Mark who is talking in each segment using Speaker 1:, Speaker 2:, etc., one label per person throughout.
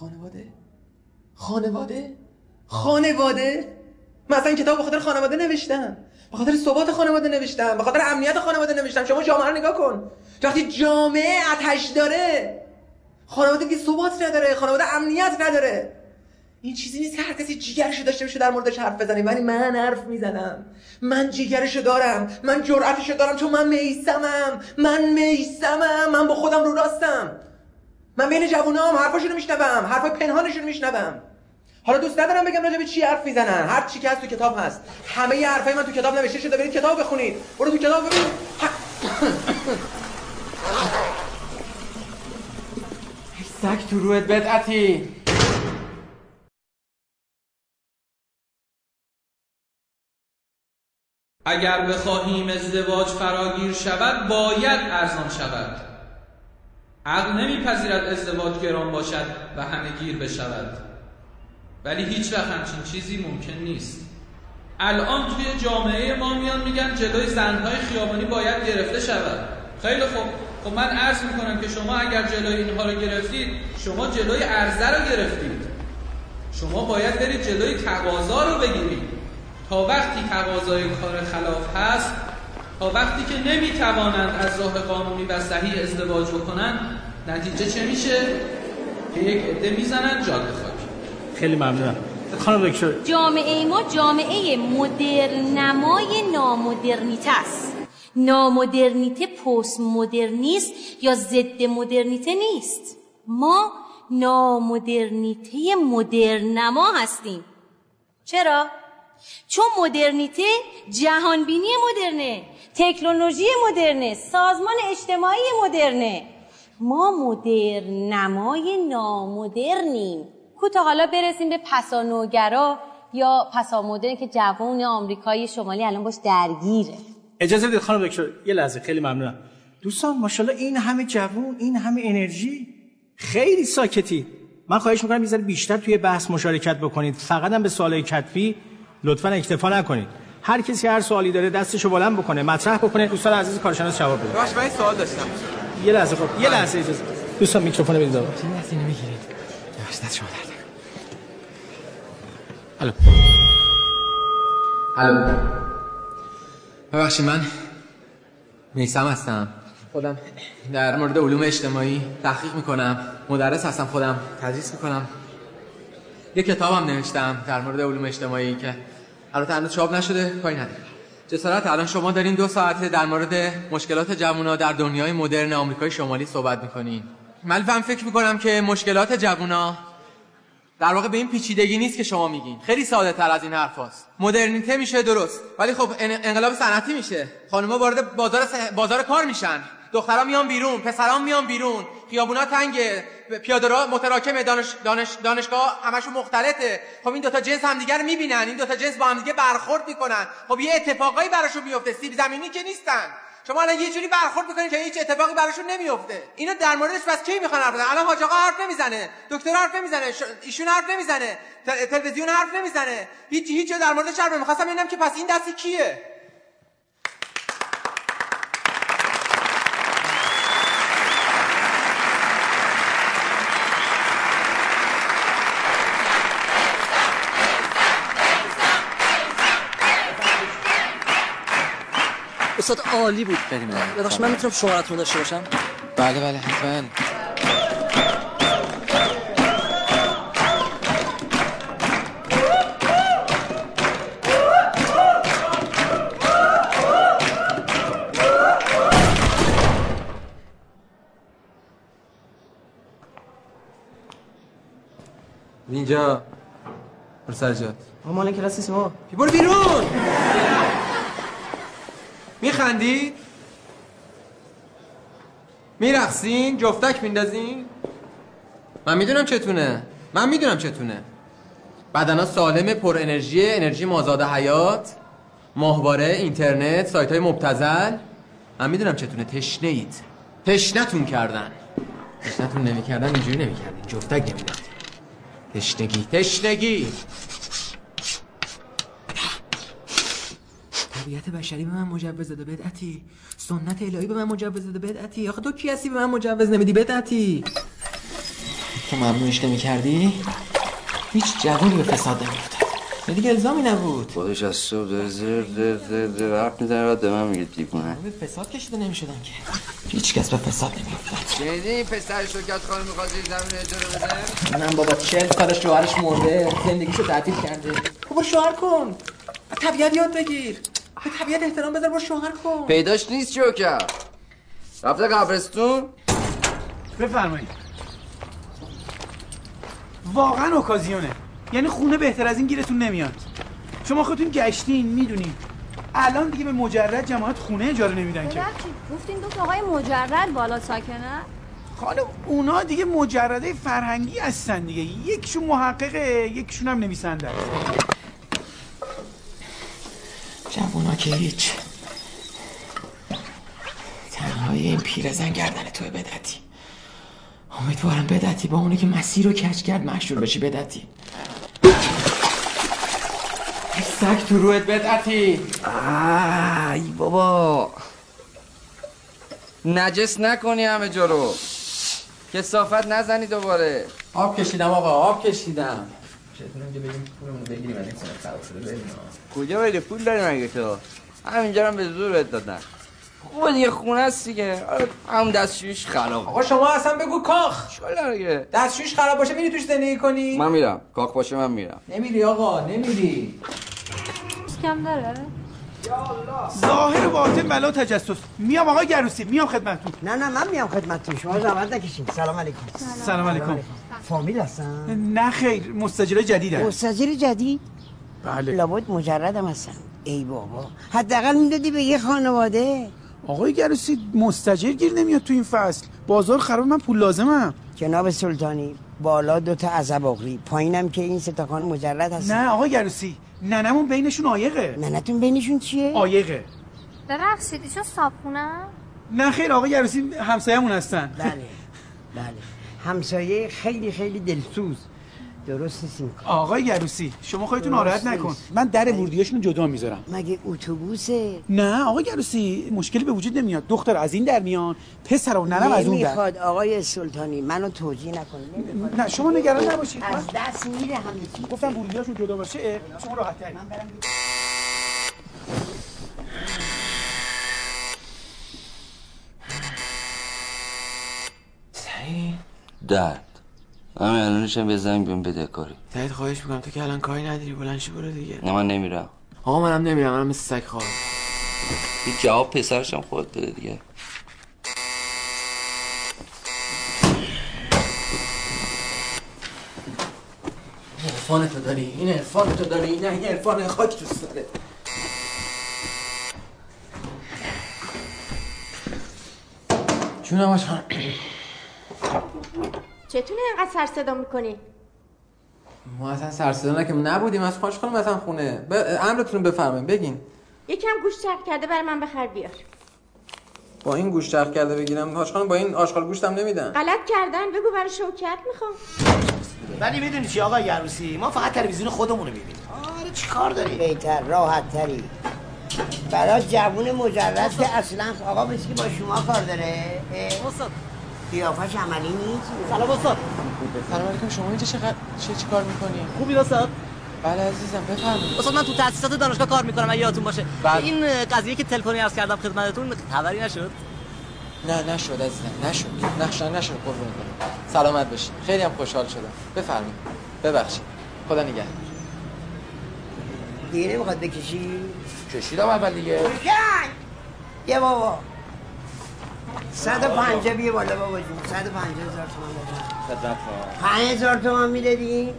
Speaker 1: خانواده؟ خانواده؟ خانواده؟ من اصلا کتاب به خاطر خانواده نوشتم. به خاطر ثبات خانواده نوشتم. به خاطر امنیت خانواده نوشتم. شما جامعه رو نگاه کن. وقتی جامعه آتش داره خانواده که ثبات نداره خانواده امنیت نداره. این چیزی نیست که هر کسی جیگرشو داشته باشه در موردش حرف بزنه. ولی من حرف می‌زنم. من جیگرشو دارم. من جرأتشو دارم. چون من میسمم من میسمم من با خودم رو راستم. من بین جوونام حرفاشونو میشنوم حرفای پنهانشون میشنوم. حالا دوست ندارم بگم راجع به چی حرف می‌زنن. هر چی که هست تو کتاب هست. همه حرفای من تو کتاب نوشته شده برید کتاب بخونید. برو تو کتاب ببین.
Speaker 2: سگ تو روت بدعتی.
Speaker 3: اگر بخواهیم ازدواج فراگیر شود باید ارزان شود. عقل نمیپذیرد ازدواج گران باشد و همه گیر بشود. ولی هیچ وقت همچین چیزی ممکن نیست. الان توی جامعه ما میان میگن جلوی زنهای خیابانی باید گرفته شود. خیلی خوب. خب من عرض می‌کنم که شما اگر جلوی اینها رو گرفتید شما جلوی عرضه رو گرفتید. شما باید برید جلوی تقاضا رو بگیرید. تا وقتی تقاضای کار خلاف هست تا وقتی که نمی‌توانند از راه قانونی و صحیح ازدواج بکنن نتیجه چه میشه؟ که یک عده می‌زنن جاده خاک
Speaker 4: خیلی ممنونم. خانم دکتر.
Speaker 5: جامعه ما جامعه مدرنمای نامدرنیته است نامدرنیته پست مدرنیست یا ضد مدرنیته نیست. ما نامدرنیته مدرنما هستیم. چرا؟ چون مدرنیته جهانبینی مدرنه تکنولوژی مدرنه سازمان اجتماعی مدرنه. ما مدرنمای نامدرنیم. کو حالا برسیم به پسانوگرا یا پسامدرن که جوان آمریکایی شمالی الان باش درگیره.
Speaker 4: اجازه بدید خانم دکتر یه لحظه خیلی ممنونم. دوستان ماشاءالله این همه جوون این همه انرژی خیلی ساکتی. من خواهش می‌کنم یه بیشتر توی بحث مشارکت بکنید. فقط هم به سوالای کتفی لطفا اکتفا نکنید. هر کسی هر سوالی داره دستشو بلند بکنه مطرح بکنه. دوستان عزیز کارشناس جواب بده.
Speaker 2: باش من سوال داشتم.
Speaker 4: یه لحظه خب یه لحظه اجازه. دوستان میکروفون بدید آقا
Speaker 2: چه دستی نمی‌گیرید؟ یواش دست شما درد الو. الو. ببخشید من میسم هستم. خودم. در مورد علوم اجتماعی تحقیق می‌کنم. مدرس هستم خودم تدریس می‌کنم. یه کتابم نوشتم در مورد علوم اجتماعی که البته هنوز چاپ نشده کاری نداره جسارت الان شما دارین دو ساعته در مورد مشکلات جوونا در دنیای مدرن آمریکای شمالی صحبت می‌کنین. من فهم فکر می‌کنم که مشکلات جوونا در واقع به این پیچیدگی نیست که شما میگین. خیلی ساده تر از این حرف هست. مدرنیته میشه درست ولی خب انقلاب صنعتی میشه. خانم‌ها وارد بازار بازار کار میشن. دخترها میان بیرون پسران میان بیرون. خیابونا تنگه پیاده را متراکم دانش, دانش دانشگاه همشون مختلطه. خب این دوتا جنس همدیگه رو می‌بینن. این دوتا جنس با همدیگه برخورد می‌کنن. خب یه اتفاقایی براشون میفته سیب زمینی که نیستن. شما الان یه جوری برخورد می‌کنید که هیچ اتفاقی براشون نمیفته اینو در موردش پس کی می‌خوان حرف بزنن؟ الان حاج آقا حرف نمی‌زنه. دکتر حرف نمی‌زنه. ایشون حرف نمی‌زنه. تلویزیون حرف نمی‌زنه. هیچ هیچ در موردش حرف نمی‌خواستم ببینم که پس این دستی کیه؟
Speaker 6: استاد عالی بود
Speaker 2: بریم.
Speaker 6: ببخش من می‌تونم شمارتون داشته باشم؟
Speaker 2: بله بله حتما. اینجا برو سر جات.
Speaker 6: ما مال کلاس ما
Speaker 2: برو بیرون! میخندید میرقصین؟ جفتک میندازین؟ من می‌دونم چتونه. من می‌دونم چتونه. بدنا سالم پر انرژی انرژی مازاد حیات ماهواره اینترنت سایت های مبتزل. من می‌دونم چتونه. تشنه اید تشنتون کردن. تشنتون نمی‌کردن اینجوری نمی‌کردین. جفتک نمی‌دادین تشنگی. تشنگی. طبیعت بشری به من مجوز داده بدعتی. سنت الهی به من مجوز داده بدعتی. آخه تو کی هستی به من مجوز نمیدی بدعتی؟ تو ممنونش نمی کردی هیچ جوونی به فساد نمیافتاد. یه دیگه الزامی نبود.
Speaker 7: خودش از صبح داره زر در در در حرف می‌زنه بعد به من میگه دیوونه
Speaker 2: به فساد کشیده نمی‌شدن که. هیچ کس به فساد نمیافتاد.
Speaker 7: شنیدی این پسر شوکت خانم می‌خواد زیر زمین اجاره بده؟
Speaker 2: من بابا چل سال شوهرش مرده زندگیشو تعطیل کرده. بابا شوهر کن. طبیعت یاد بگیر. به طبیعت احترام بذار با شوهر کن.
Speaker 7: پیداش نیست شوکت رفته قبرستون؟
Speaker 8: بفرمایید. واقعا اوکازیونه. یعنی خونه بهتر از این گیرتون نمیاد. شما خودتون گشتین می‌دونین. الان دیگه به مجرد جماعت خونه اجاره نمیدن که.
Speaker 9: گفتین دو تا آقای مجرد بالا ساکنه
Speaker 8: خانم اونا دیگه مجرده فرهنگی هستن دیگه. یکشون محققه یکشون هم نویسنده است.
Speaker 2: جوونا که هیچ. تنهایی این پیرزن گردن توی بدتی. امیدوارم بدتی با اونی که مسیر رو کش کرد مشهور بشی بدتی. سگ تو روحت بدتی.
Speaker 7: ای بابا. نجس نکنی همه جا رو. کسافت نزنی دوباره.
Speaker 2: آب کشیدم آقا آب کشیدم. چطور اینجا بگیم پولمون بگیریم از این سنت خراب شده بریم
Speaker 7: کجا بری پول داری مگه تو همینجا هم به زور بهت دادن خوبه دیگه خونه است دیگه آره، همون دستشویش خراب
Speaker 2: آقا شما اصلا بگو کاخ
Speaker 7: شالا دیگه
Speaker 2: دستشویش خراب باشه میری توش زندگی کنی
Speaker 7: من میرم کاک باشه من میرم
Speaker 2: نمیری آقا نمیری
Speaker 9: کم داره
Speaker 8: ظاهر و باطن بلا تجسس. میام آقا گروسی میام خدمتتون.
Speaker 10: نه نه من میام خدمتتون. شما زحمت نکشین. سلام علیکم.
Speaker 8: سلام علیکم.
Speaker 10: فامیل هستن
Speaker 8: نه خیر مستجر جدیدن
Speaker 10: مستجر جدید؟
Speaker 8: بله.
Speaker 10: لابد مجردم هستن ای بابا. حداقل می‌دادی به یه خانواده؟
Speaker 8: آقای گروسی مستجر گیر نمیاد تو این فصل. بازار خراب من پول لازمم
Speaker 10: جناب سلطانی بالا دوتا عزب اغری پایینم که این سه تا خانم مجرد هستن.
Speaker 8: نه آقای گروسی ننمون بینشون آیقه
Speaker 10: ننتون بینشون چیه؟
Speaker 8: آیقه
Speaker 9: ببخشید ایشون صابخونه؟
Speaker 8: نه خیر آقای گروسی همسایه‌مون هستن.
Speaker 10: بله. بله. همسایه خیلی خیلی دلسوز. درست نیست این کار.
Speaker 8: آقای گروسی شما خودتون ناراحت نکن. من در ورودیاشون جدا می‌ذارم.
Speaker 10: مگه اتوبوسه؟
Speaker 8: نه آقای گروسی مشکلی به وجود نمیاد. دختر از این در میان پسر و ننم از اون در.
Speaker 10: نمی‌خواد آقای سلطانی منو توجیه نکنید
Speaker 8: نه شما نگران نباشید.
Speaker 10: از دست میره همه
Speaker 8: گفتم ورودیاشون جدا باشه شما راحت تری
Speaker 2: سعید
Speaker 7: درد همین الانش هم به زنگ بهم بده کاری.
Speaker 2: سعید خواهش می‌کنم تو که الان کاری نداری بلند شو برو دیگه.
Speaker 7: نه من نمیرم.
Speaker 2: آقا منم نمیرم منم مثل سگ خوابم
Speaker 7: این جواب پسرش هم خود بده دیگه.
Speaker 2: این عرفان تو داری این عرفان تو داری نه این عرفان خاک دوست داره جونم آشان
Speaker 5: چتونه اینقدر سر صدا می‌کنی؟
Speaker 2: ما اصلا سرصدا نکردیم. نبودیم. از خواهش کنم مثلا خونه. ب... امرتون رو بفرمایید بگین.
Speaker 5: یکم گوش چرخ کرده برای من بخر بیار.
Speaker 2: با این گوشت چرخ کرده بگیرم. هاش خانم با این آشغال گوشتم نمیدن.
Speaker 5: غلط کردن. بگو برای شوکت می‌خوام.
Speaker 4: ولی می‌دونی چی آقا گروسی ما فقط تلویزیون خودمون رو می‌بینیم. آره چی کار داری
Speaker 10: بهتر راحت تری برای جوون مجرد که اصلا آقا که با شما کار داره. قیافش عملی نیست.
Speaker 4: سلام استاد.
Speaker 2: سلام علیکم. شما اینجا چقدر چه چی کار می‌کنی؟
Speaker 4: خوبی استاد؟
Speaker 2: بله عزیزم بفرمایید.
Speaker 6: استاد من تو تاسیسات دانشگاه کار می‌کنم. اگه یادتون باشه.
Speaker 2: بله.
Speaker 6: این قضیه که تلفنی عرض کردم خدمتتون خبری نشد؟
Speaker 2: نه نشد عزیزم. نشد. نشد نشد. قربونت برم. سلامت باشی. خیلی هم خوشحال شدم. بفرمایید. ببخشید. خدا نگهدار.
Speaker 10: دیگه نمی‌خواد بکشی؟
Speaker 2: کشیدم اول دیگه.
Speaker 10: یه بابا. صد و پنجه بیه بالا بابا جون. صد و پنجه هزار تومن بده. پنج هزار تومن می‌دادی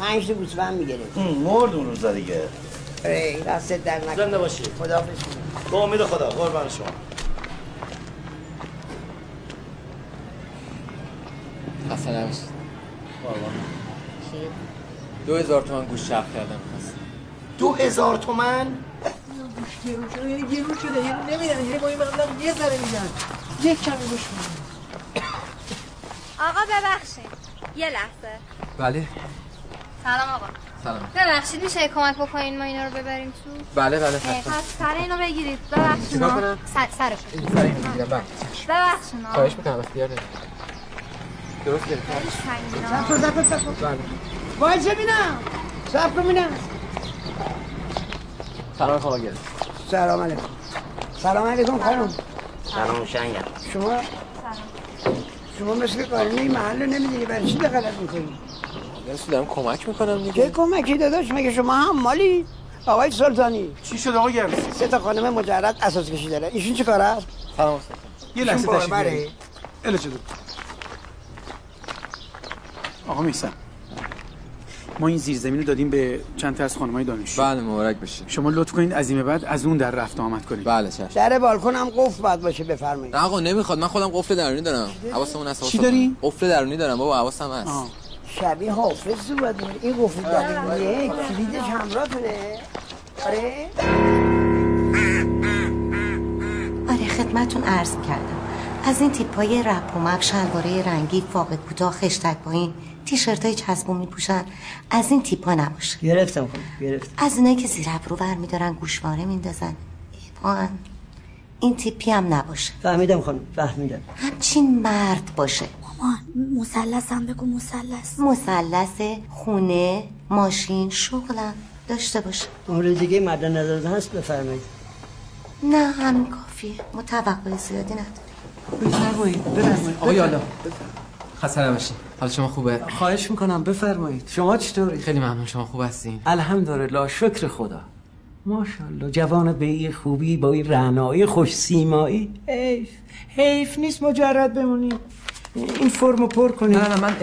Speaker 10: پنج تا گوسفند می‌گرفت.
Speaker 4: مرد اون روزا دیگه.
Speaker 10: ای دستت در نکنه.
Speaker 4: زنده باشی.
Speaker 10: خداحافظ
Speaker 4: با امید خدا قربان شما.
Speaker 2: خسته نباشید. دو هزار تومن گوش چرخ کردم. خواستم
Speaker 4: دو هزار تومن
Speaker 1: گرون شده یعنی گرون شده یعنی نمیدن یعنی با این مقدار یه ذره میدن یک کمی گوش میدن
Speaker 9: آقا ببخشید. یه لحظه.
Speaker 2: بله.
Speaker 9: سلام آقا.
Speaker 2: سلام.
Speaker 9: ببخشید میشه کمک بکنین ما اینا رو ببریم تو؟
Speaker 2: بله بله
Speaker 9: پس سر اینو بگیرید. ببخشید؟ سر
Speaker 2: این سر اینو می‌گیرم بله.
Speaker 9: ببخشید.
Speaker 2: خواهش می‌کنم اختیار دارید درست گرفت.
Speaker 10: کن سب کن سب کن وایسه بینم بینم
Speaker 2: سلام گرفت.
Speaker 10: سلام علیکم. سلام علیکم خانم.
Speaker 11: سلام شنگم
Speaker 10: شما شما مثل قانون این محل رو نمی‌دونی برای چی دخالت می‌کنی؟
Speaker 2: درست دارم کمک می‌کنم دیگه.
Speaker 10: چه کمکی داداش؟ مگه شما هم مالی؟ آقای سلطانی.
Speaker 8: چی شد آقا گرم؟
Speaker 10: سه تا خانم مجرد اساس کشی داره. ایشون چی کار است؟
Speaker 2: سلام
Speaker 8: یه لحظه تشریف. بیارید. اله چه آقا میسم. ما این زیرزمین رو دادیم به چند تا از خانمای دانشجو.
Speaker 2: بله مبارک بشه.
Speaker 8: شما لطف کنید از این به بعد از اون در رفت آمد کنید.
Speaker 2: بله چشم.
Speaker 10: در بالکن هم قفل باید باشه بفرمایید.
Speaker 2: نه آقا نمی‌خواد. من خودم قفل درونی دارم. حواسمون هست
Speaker 8: چی داری؟
Speaker 2: قفل درونی دارم بابا حواسم هست.
Speaker 10: شبیه حافظ صورت. این قفل درونیه. کلیدش همراهتونه. آره؟
Speaker 12: آره خدمتون عرض کردم. از این تیپای رپ و مپ شلواره رنگی فاق کوتاه خشتک پایین تیشرت های چسبون میپوشن از این تیپا نباشه.
Speaker 10: گرفتم خانم گرفتم.
Speaker 12: از اینایی که زیر ابرو ور میدارن گوشواره میندازن. ایوان این تیپی هم نباشه.
Speaker 10: فهمیدم خانم فهمیدم.
Speaker 12: همچین مرد باشه.
Speaker 9: مامان مثلث هم بگو مثلث.
Speaker 12: مثلث خونه ماشین شغلم داشته باشه.
Speaker 10: مورد دیگه مد نظر هست بفرمایید.
Speaker 12: نه همین کافیه. ما توقع زیادی نداریم
Speaker 10: بفرمایید بفرمایید.
Speaker 2: آقا یالا خسته نباشین. حال شما خوبه؟
Speaker 13: خواهش می‌کنم بفرمایید. شما چطوری؟
Speaker 2: خیلی ممنون شما خوب هستین؟
Speaker 13: الحمدلله شکر خدا. ماشاءالله جوانت به این خوبی با این رعنایی خوش سیمایی. حیف حیف نیست مجرد بمونی. این فرمو پر کنی.
Speaker 2: نه نه من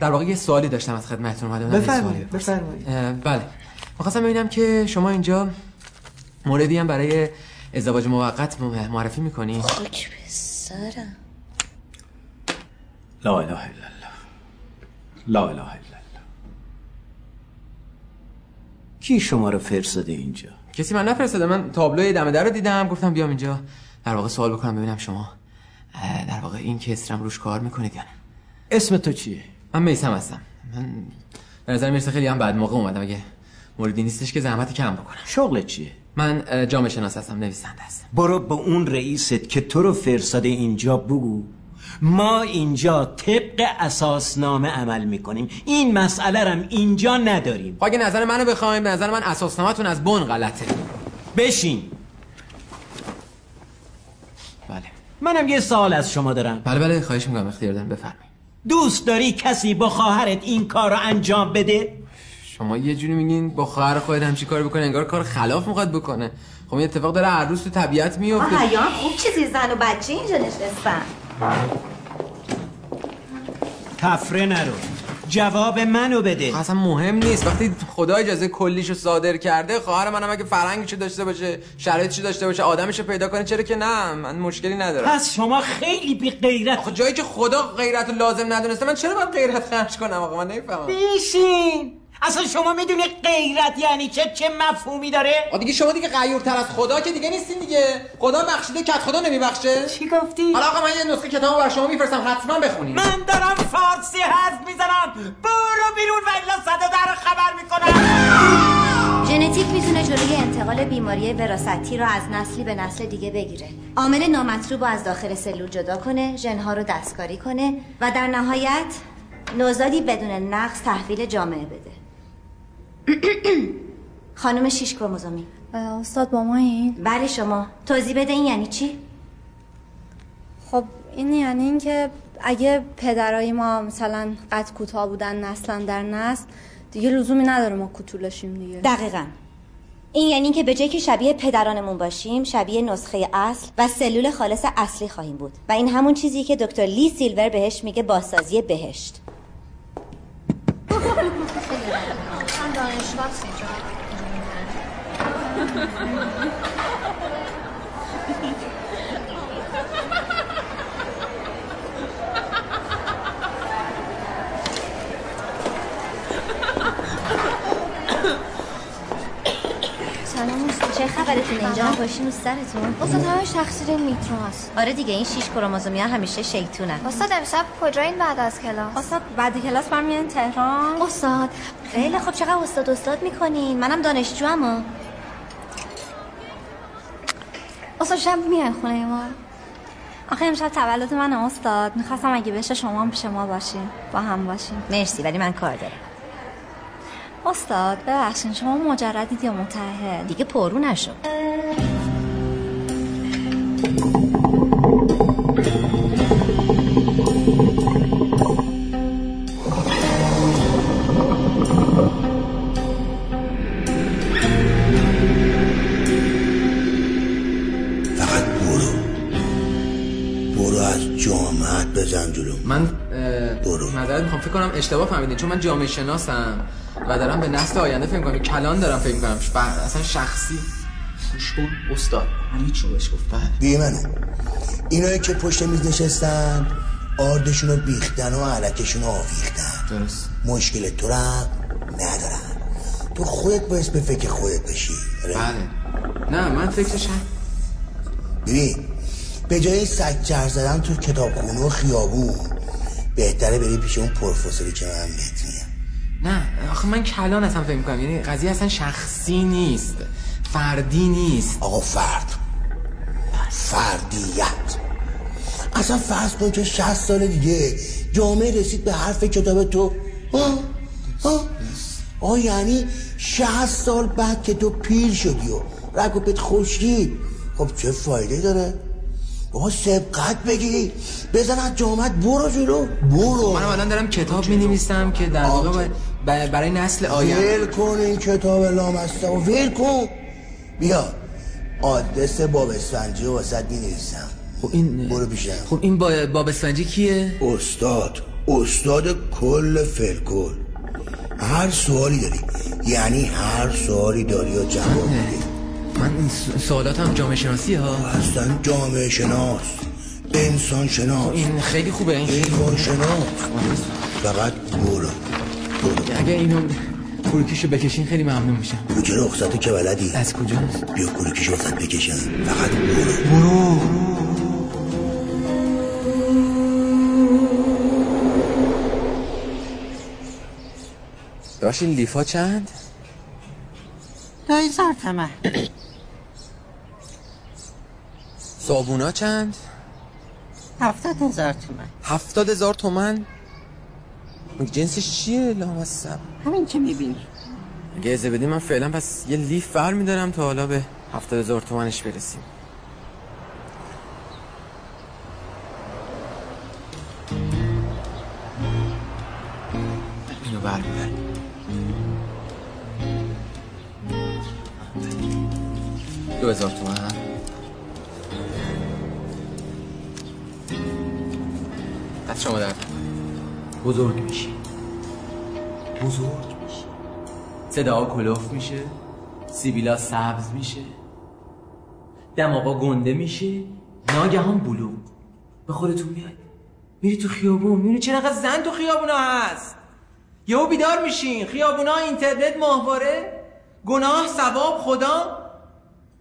Speaker 2: در واقع یه سوالی داشتم از خدمتتون سوالی
Speaker 13: بفرمایید. بفرمایید
Speaker 2: بله. می‌خواستم ببینم که شما اینجا موردی هم برای ازدواج موقت معرفی می‌کنی؟
Speaker 12: سرم
Speaker 13: لا اله الا الله لا اله الا الله کی شما رو فرستاده اینجا
Speaker 2: کسی من نفرستاده من تابلوی دم در رو دیدم گفتم بیام اینجا در واقع سوال بکنم ببینم شما در واقع این کسرم روش کار می‌کنید یا نه
Speaker 13: اسم تو چیه
Speaker 2: من میسم هستم من به نظر می‌رسه خیلی هم بعد موقع اومدم اگه موردی نیستش که زحمت کم بکنم
Speaker 13: شغلت چیه
Speaker 2: من جامعه شناس هستم نویسنده هستم.
Speaker 13: برو به اون رئیست که تو رو فرستاده اینجا بگو. ما اینجا طبق اساسنامه عمل می‌کنیم. این مسئله رم اینجا نداریم.
Speaker 2: خب اگه نظر منو بخوایم به نظر من اساسنامتون از بن غلطه.
Speaker 13: بشین.
Speaker 2: بله.
Speaker 13: منم یه سوال از شما دارم.
Speaker 2: بله بله خواهش می‌کنم اختیار دارم. بفرمایید.
Speaker 13: دوست داری کسی با خواهرت این کار رو انجام بده؟
Speaker 2: شما یه جوری میگین با خواهر خودت همچی کار بکنه انگار کار خلاف می‌خواد بکنه. خب این اتفاق داره هر روز تو طبیعت میفته
Speaker 12: آقا یا خوب چیزی زن و بچه اینجا نشستن.
Speaker 13: تفره نرو. جواب منو بده.
Speaker 2: اصلا مهم نیست. وقتی خدا اجازه کلیشو صادر کرده خواهر منم اگه فرهنگشو داشته باشه شرایطشو داشته باشه آدمشو پیدا کنه چرا که نه؟ من مشکلی ندارم.
Speaker 13: پس شما خیلی بی غیرت.
Speaker 2: آخه جایی که خدا غیرت لازم ندونسته من چرا باید غیرت خرج کنم؟ آقا من نمی‌فهمم.
Speaker 13: بشین. اصلا شما می‌دونی غیرت یعنی چه چه مفهومی داره؟
Speaker 2: آ دیگه شما دیگه غیورتر از خدا که دیگه نیستین دیگه. خدا بخشیده کت خدا نمیبخشه.
Speaker 13: چی گفتی؟
Speaker 2: حالا آقا من یه نسخه کتابو بر شما میفرستم حتما بخونید
Speaker 13: من دارم فارسی حرف می‌زنم. برو بیرون و الا صدا در خبر می‌کنم.
Speaker 12: ژنتیک می‌تونه جلوی انتقال بیماری وراثتی رو از نسلی به نسل دیگه بگیره. عامل نامطلوب رو از داخل سلول جدا کنه ژنها رو دستکاری کنه و در نهایت نوزادی بدون نقص تحویل جامعه بده. خانم شیش کروموزومی.
Speaker 9: استاد با ما این.
Speaker 12: بله شما. توضیح بده این یعنی چی؟
Speaker 9: خب این یعنی این که اگه پدرای ما مثلا قد کوتاه بودن نسلا در نسل دیگه لزومی نداره ما کوتولشیم دیگه.
Speaker 12: دقیقا. این یعنی که به جای که شبیه پدرانمون باشیم شبیه نسخه اصل و سلول خالص اصلی خواهیم بود. و این همون چیزی که دکتر لی سیلور بهش میگه بازسازی بهشت.
Speaker 9: من دانشگاه اینجا
Speaker 12: سلام استاد چه خبرتون اینجا؟ باشین رو سرتون.
Speaker 9: استاد همش تقصیر میترو هست.
Speaker 12: آره دیگه این شیش کروموزومی ها همیشه شیطونن
Speaker 9: استاد امشب کجایین بعد از کلاس؟ استاد بعد کلاس برمیان تهران.
Speaker 12: استاد خیلی خب چقدر استاد استاد می‌کنین؟ منم دانشجو اما
Speaker 9: استاد شب میان خونه ما. آخه امشب تولد من استاد. می‌خواستم اگه بشه شما هم پیش ما باشیم با هم باشیم.
Speaker 12: مرسی ولی من کار دارم.
Speaker 9: استاد ببخشین شما مجردید یا متحد
Speaker 12: دیگه پرو نشو.
Speaker 14: فقط برو. برو از جامعت بزن جلو.
Speaker 2: من برو. معذرت می‌خوام. فکر کنم اشتباه فهمیدین چون من جامعه شناسم. و دارم به نسل آینده فکر کنم کلان دارم فکر کنم اصلا شخصی.
Speaker 13: خوش کن استاد. همین چون بهش گفت. بله.
Speaker 14: بی منو اینایی که پشت میز نشستن آردشون رو بیختن و علکشون رو آویختن.
Speaker 2: درست.
Speaker 14: مشکل تو هم ندارن. تو خودت باید به فکر خودت بشی؟
Speaker 2: بله. نه من فکرش هم
Speaker 14: ببین به جای سکچر زدن تو کتابخونه و خیابون بهتره بری پیش اون پروفسوری که من بهت
Speaker 2: نه آخه من کلان اصلا فکر می‌کنم. یعنی قضیه اصلا شخصی نیست. فردی نیست.
Speaker 14: آقا فرد. فردیت. اصلا فرض کن که 60 سال دیگه جامعه رسید به حرف کتاب تو. آه آه آه یعنی 60 سال بعد که تو پیر شدی و رگ و پت خشکی. خب چه فایده داره؟ بابا سبقت بگی. بزن از جامعت برو جلو. برو.
Speaker 2: من الان دارم کتاب می نویسم که در واقع برای نسل آینده.
Speaker 14: ول کن این کتاب لامسته و ول کن. بیا. آدرس باب اسفنجی و واسط می نویسم.
Speaker 2: خب این
Speaker 14: برو پیشم.
Speaker 2: خب این با... باب اسفنجی کیه؟
Speaker 14: استاد. استاد کل فلکل. هر سوالی داری. یعنی هر سوالی داری و جواب میدی.
Speaker 2: من این سوالاتم جامعه شناسی ها.
Speaker 14: اصلا جامعه شناس. انسان شناس.
Speaker 2: خب این خیلی خوبه. این
Speaker 14: شناس. فقط برو.
Speaker 2: اگه اینو کروکیشو بکشین خیلی ممنون میشم.
Speaker 14: کجا رخصت که بلدی.
Speaker 2: از کجاست؟
Speaker 14: بیا کروکیشو وسط بکشن. فقط برو. برو.
Speaker 2: داشت این لیفا چند؟
Speaker 1: دو هزار تومن
Speaker 2: صابونا چند؟
Speaker 1: هفتاد هزار تومن.
Speaker 2: هفتاد هزار تومن؟ جنسش چیه؟ لامصب؟
Speaker 1: همین که می‌بینی؟
Speaker 2: اگه ازه بدی من فعلا پس یه لیف بر میدارم تا حالا به هفتاد هزار تومنش برسیم. اینو بر میدارم دو هزار تومن. دست شما در بزرگ میشی. بزرگ میشی. صدا کلوف میشه سیبیلا سبز میشه دماغا گنده میشه ناگهان بلوغ. به خودتون میاد میری تو خیابون میری چرا زن تو خیابونا هست. یهو بیدار میشین. خیابونا اینترنت ماهواره. گناه ثواب خدا.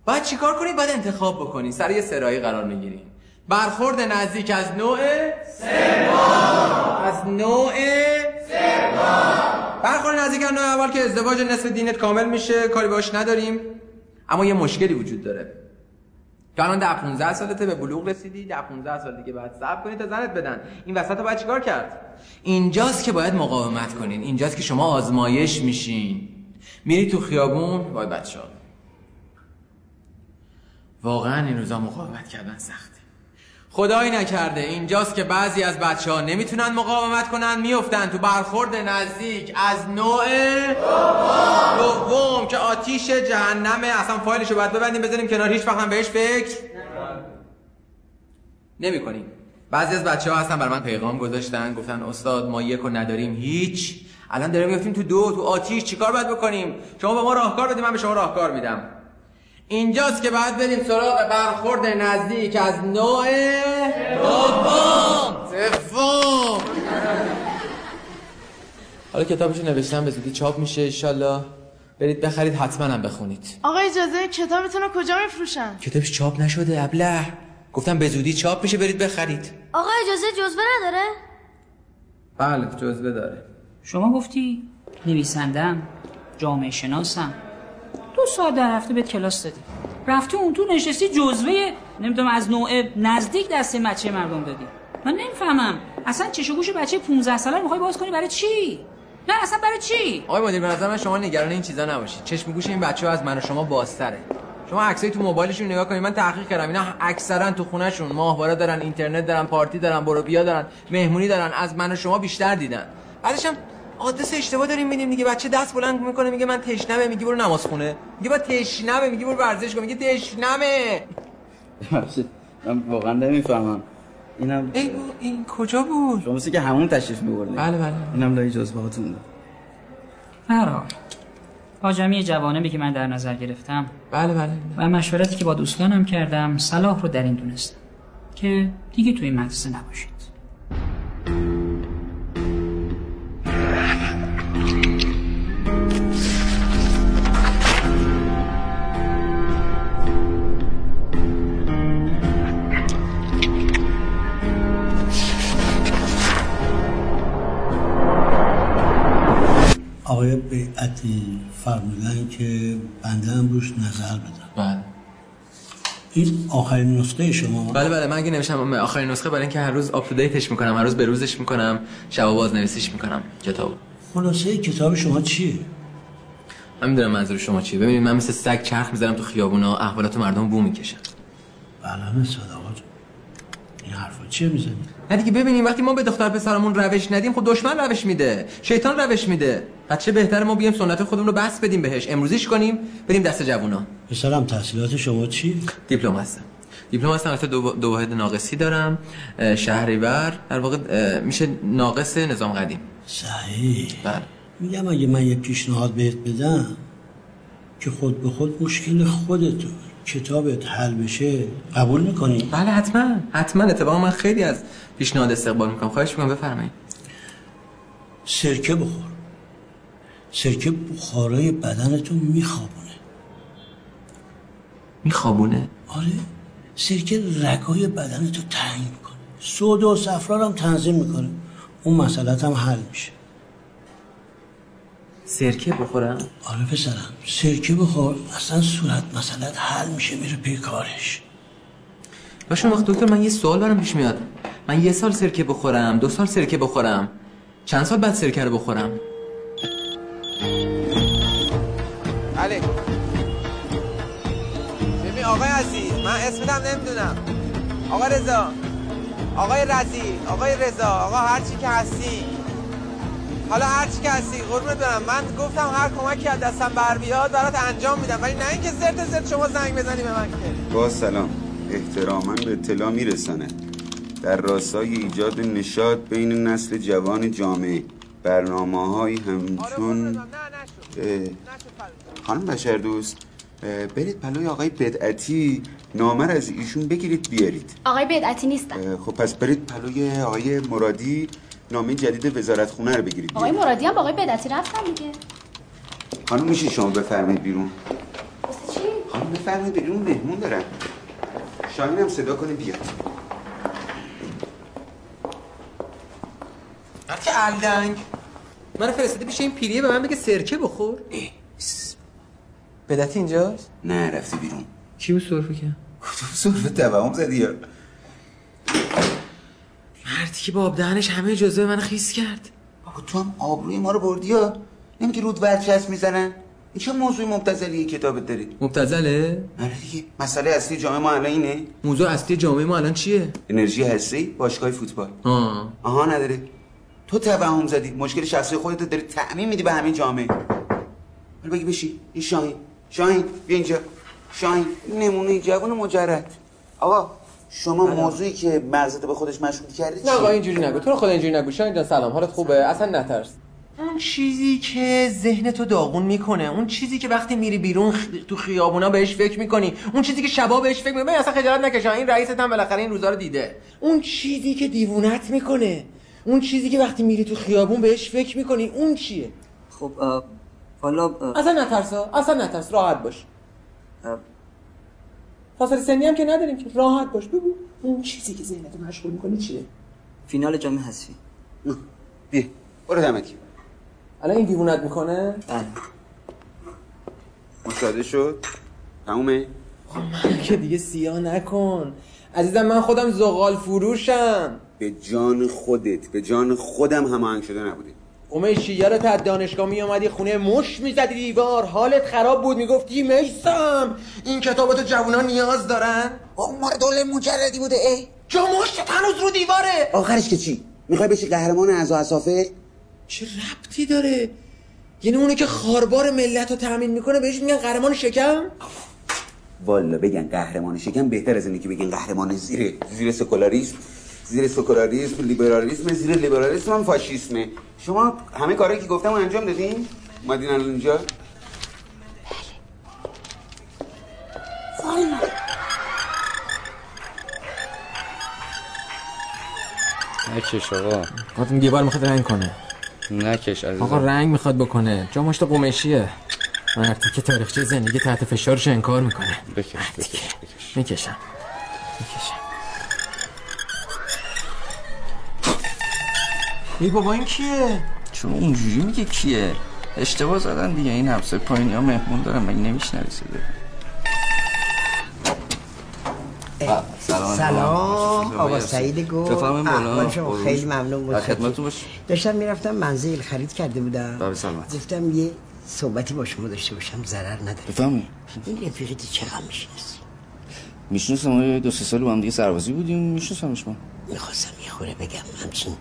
Speaker 2: باید چیکار کنید باید انتخاب بکنید سر یه سرایی قرار می‌گیرین برخورد نزدیک از نوع سوم از نوع سوم. برخورد نزدیک نوع اول که ازدواج نصف دینت کامل میشه کاری باش نداریم. اما یه مشکلی وجود داره. تو الان ده 15 سالته به بلوغ رسیدی ده 15 سال دیگه باید صبر کنی تا زنت بدن. این وسط باید چیکار کرد؟ اینجاست که باید مقاومت کنین. اینجاست که شما آزمایش میشین. میری تو خیابون وای بچه‌ها. واقعا این روزا مقاومت کردن سخته. خدایی نکرده. اینجاست که بعضی از بچه ها نمی‌تونن مقاومت کنن میفتن تو برخورد نزدیک از نوع دوم که آتیش جهنمه. اصلا فایلشو باید ببندیم بذاریم کنار. هیچ هم بهش فکر نمی کنیم بعضی از بچه ها هستن بر من پیغام گذاشتن گفتن استاد ما یک نداریم هیچ. الان داریم میفتیم تو دو تو آتیش چیکار باید بکنیم؟ شما به ما راهکار بدیم من به شما راهکار میدم. اینجاست که باید بریم سراغ برخورد نزدیک از نوع دوم. سوم. حالا کتابشو نوشتم به زودی چاپ میشه انشالله. برید بخرید حتما هم بخونید.
Speaker 15: آقا اجازه کتابتون رو کجا میفروشن؟
Speaker 2: کتابش چاپ نشده ابله. گفتم به زودی چاپ میشه برید بخرید.
Speaker 16: آقا اجازه جزوه نداره؟
Speaker 2: بله جزوه داره.
Speaker 17: شما گفتی نویسندم جامعه شناسم. دو ساعت در هفته بهت کلاس دادی رفتی اون تو نشستی جزوه نمی‌دونم از نوع نزدیک دست بچه مردم دادی. من نمی‌فهمم. اصلا چش گوش بچه 15 ساله می‌خوای باز کنی برای چی؟ نه اصلا برای چی؟
Speaker 2: آقای مدیر به نظر من شما نگران این چیزا نباشید. چشم گوش این بچه ها از من و شما بازتره. شما عکسای تو موبایلشون نگاه کنید. من تحقیق کردم. اینا اکثرا تو خونهشون ماهواره دارن اینترنت دارن پارتی دارن برو بیا دارن مهمونی دارن. از من و شما بیشتر دیدن. بعدش آدرس اشتباه داریم میدیم دیگه. بچه دست بلند می‌کنه میگه من تشنمه میگه برو نماز خونه. میگه با تشنمه میگه برو ورزش کن. میگه تشنمه.
Speaker 7: من واقعا نمی‌فهمم. اینم
Speaker 2: ای این کجا بود؟
Speaker 7: شما مثل که همون تشریف میبردید
Speaker 2: بله بله.
Speaker 7: اینم لای جزبهاتون
Speaker 17: هر با جمعی جوانبی که من در نظر گرفتم
Speaker 2: بله بله.
Speaker 17: و مشورتی که با دوستانم کردم صلاح رو در این دونستم که دیگه توی این مدرسه نباشید.
Speaker 18: آقای بیعتی فرمودن که بنده هم روش نظر بدم.
Speaker 2: بله.
Speaker 18: این آخرین نسخه شما؟
Speaker 2: بله بله. من اگه نمیشم آخرین نسخه برای اینکه هر روز آپدیتش می‌کنم هر روز به روزش می‌کنم شب باز نویسیش می‌کنم. کتاب.
Speaker 18: خلاصه کتاب شما چیه؟
Speaker 2: من می‌دونم منظور شما چیه. ببینید من مثل سگ چرخ می‌ذارم تو خیابونا احوالات مردم بو می‌کشم
Speaker 18: بله صداقات این حرفا چیه می‌زنی؟
Speaker 2: نه دیگه ببینیم. وقتی ما به دختر پسرمون روش ندیم خب دشمن روش میده. شیطان روش میده. پس چه بهتره ما بیایم سنت خودمون رو بس بدیم بهش. امروزیش کنیم؟ بریم دست جوونا.
Speaker 18: پسرم تحصیلات شما چی؟
Speaker 2: دیپلم هستم. دیپلم هستم. البته دو, دو واحد ناقصی دارم. شهریور. در واقع میشه ناقص نظام قدیم.
Speaker 18: صحیح.
Speaker 2: بله.
Speaker 18: میگم اگه من یه پیشنهاد بهت بدم که خود به خود مشکل خودتو کتابت حل بشه قبول می‌کنی؟
Speaker 2: بله حتما. حتما. اتفاقا من خیلی از پیشنهاد استقبال می‌کنم. خواهش می‌کنم بفرمایید.
Speaker 18: سرکه بخور. سرکه بخارای بدنتو میخوابونه.
Speaker 2: میخوابونه؟
Speaker 18: آره. سرکه رگای بدنتو تنگ می‌کنه. سودا و صفرا هم تنظیم می‌کنه. اون مسئلت هم حل میشه.
Speaker 2: سرکه بخورم؟
Speaker 18: آره پسرم. سرکه بخور اصلا صورت مسئلت حل میشه میره پی کارش.
Speaker 2: باشه وقت دکتر من یه سوال برام پیش میاد. من یه سال سرکه بخورم دو سال سرکه بخورم. چند سال بعد سرکه رو بخورم؟
Speaker 19: بله. ببین آقای عزیز من اسمتم نمی‌دونم. آقا رضا. آقای رزی آقای رضا آقا هر چی که هستی. حالا هر چی که هستی قربونت برم. من گفتم هر کمکی از دستم بر بیاد برات انجام میدم. ولی نه اینکه زرت زرت شما زنگ بزنی به من که.
Speaker 20: با سلام. احتراما به اطلاع میرسانه. در راستای ایجاد نشاط بین نسل جوان جامعه. برنامه های همچون خانم بشر دوست برید پلوی آقای بدعتی نامر از ایشون بگیرید بیارید.
Speaker 21: آقای بدعتی نیستن
Speaker 20: خب پس برید پلوی آقای مرادی نامه جدید وزارت خونه رو بگیرید.
Speaker 21: آقای مرادی هم با آقای بدعتی رفتن دیگه.
Speaker 20: خانم میشه شما بفرمایید بیرون.
Speaker 21: چی؟
Speaker 20: خانم بفرمایید بیرون مهمون دارن شاهین هم صدا کنه بیاد.
Speaker 2: که الدنگ. من فرستاده پیش این پیریه به من بگه سرکه بخور. بدتی اینجاست؟
Speaker 20: نه رفتی بیرون.
Speaker 2: کی بود صرفه کرد؟
Speaker 20: کدوم صرفه توهم زدی یا؟
Speaker 2: مردی که با آب دهنش همه جزوه من خیس کرد.
Speaker 20: بابا تو هم آبروی ما رو بردی یا؟ نمیگی رود ورچسب می‌زنن؟ این چه موضوع مبتذلی کتابت داری؟
Speaker 2: مبتذله؟
Speaker 20: آره دیگه. مسئله اصلی جامعه ما الان اینه.
Speaker 2: موضوع اصلی جامعه ما الان چیه؟
Speaker 20: انرژی هستی باشگاه فوتبال.
Speaker 2: آه.
Speaker 20: آها نداره. تو توهم زدی مشکل شخصی خودت داری تعمیم میدی به همین جامعه. حالا بگی بشی این شاهین. شاهین بیا اینجا. شاهین نمونه جوان مجرد. آقا شما موضوعی که مغزت به خودش مشغول کرده
Speaker 2: نه آقا اینجوری نگو. تو رو خدا اینجوری نگو. شاهین جان سلام. حالت خوبه؟ اصلا نترس. اون چیزی که ذهن تو داغون می‌کنه اون چیزی که وقتی میری بیرون خ... تو خیابونا بهش فکر می‌کنی اون چیزی که شبا بهش فکر می‌کنی اصلا خجالت نکشا این رئیست هم بالاخره این روزا رو دیده. اون چیزی که دیوونت می‌کنه. اون چیزی که وقتی میری تو خیابون بهش فکر می‌کنی اون چیه؟
Speaker 22: خب حالا
Speaker 2: اصلا نترس اصلا نترس راحت باش. فاصله سنی هم که نداریم که. راحت باش. بگو اون چیزی که ذهنت مشغول می‌کنه چیه؟
Speaker 22: فینال جام حذفی.
Speaker 20: بیا برو دمت
Speaker 2: الان این دیوونت می‌کنه؟
Speaker 22: بله.
Speaker 20: مشاهده شد؟ تمومه؟
Speaker 1: من که دیگه سیاه نکن. عزیزم من خودم زغال فروشم.
Speaker 20: به جان خودت به جان خودم هماهنگ شده نبودی.
Speaker 1: امیشی یادت از دانشگاه می اومدی خونه مش می‌زدی دیوار حالت خراب بود می‌گفتی میسم این کتاباتو جوونا نیاز دارن؟
Speaker 20: عمر دوله مجردی بوده ای.
Speaker 1: جا مشت هنوز رو دیواره.
Speaker 20: آخرش که چی؟ می‌خوای بشی قهرمان از اسافه
Speaker 1: چه ربطی داره؟ یعنی اونی که خاربار ملت رو تامین می‌کنه بهش میگن قهرمان شکم؟
Speaker 20: والا بگن قهرمان شکم بهتر از اینه که بگن قهرمان زیر زیر سکولاریسم زیر سکولاریسم لیبرالیسم زیر لیبرالیسم هم فاشیسمه. شما همه کارهایی که گفتم رو انجام دادین؟ اومدین الان اینجا؟
Speaker 1: والا
Speaker 7: نکش آقا.
Speaker 2: خاطر دیوار می‌خواد رنگ کنه.
Speaker 7: نکش عزیزم.
Speaker 2: آقا رنگ می‌خواد بکنه. جا مشت قمشیه. مرتی که تاریخچه زندگی تحت فشارش انکار می‌کنه.
Speaker 7: بکش بکش بکش.
Speaker 2: می‌کشم. می‌کشم. ای بابا این کیه؟
Speaker 7: چون اونجوری میگه کیه؟ اشتباه زدن دیگه این همسایه پایینی ها مهمون دارن مگه نمیشنوی صدا سلام.
Speaker 10: سلام. آقا سعید
Speaker 7: بفرمایید
Speaker 10: احوال شما خیلی ممنون
Speaker 7: در
Speaker 10: بود
Speaker 7: خدمتتون باش.
Speaker 10: داشتم می‌رفتم منزل خرید کرده بودم.
Speaker 7: بله سلامت
Speaker 10: گفتم یه صحبتی با شما داشته باشم ضرر نداره.
Speaker 7: بفرمایید.
Speaker 10: این رفیقت چقدر می‌شناسی
Speaker 7: می‌شناسم دو سه سال با هم دیگه سربازی بودیم. میشناسمش من
Speaker 10: می‌خواستم یه خوره بگم همچین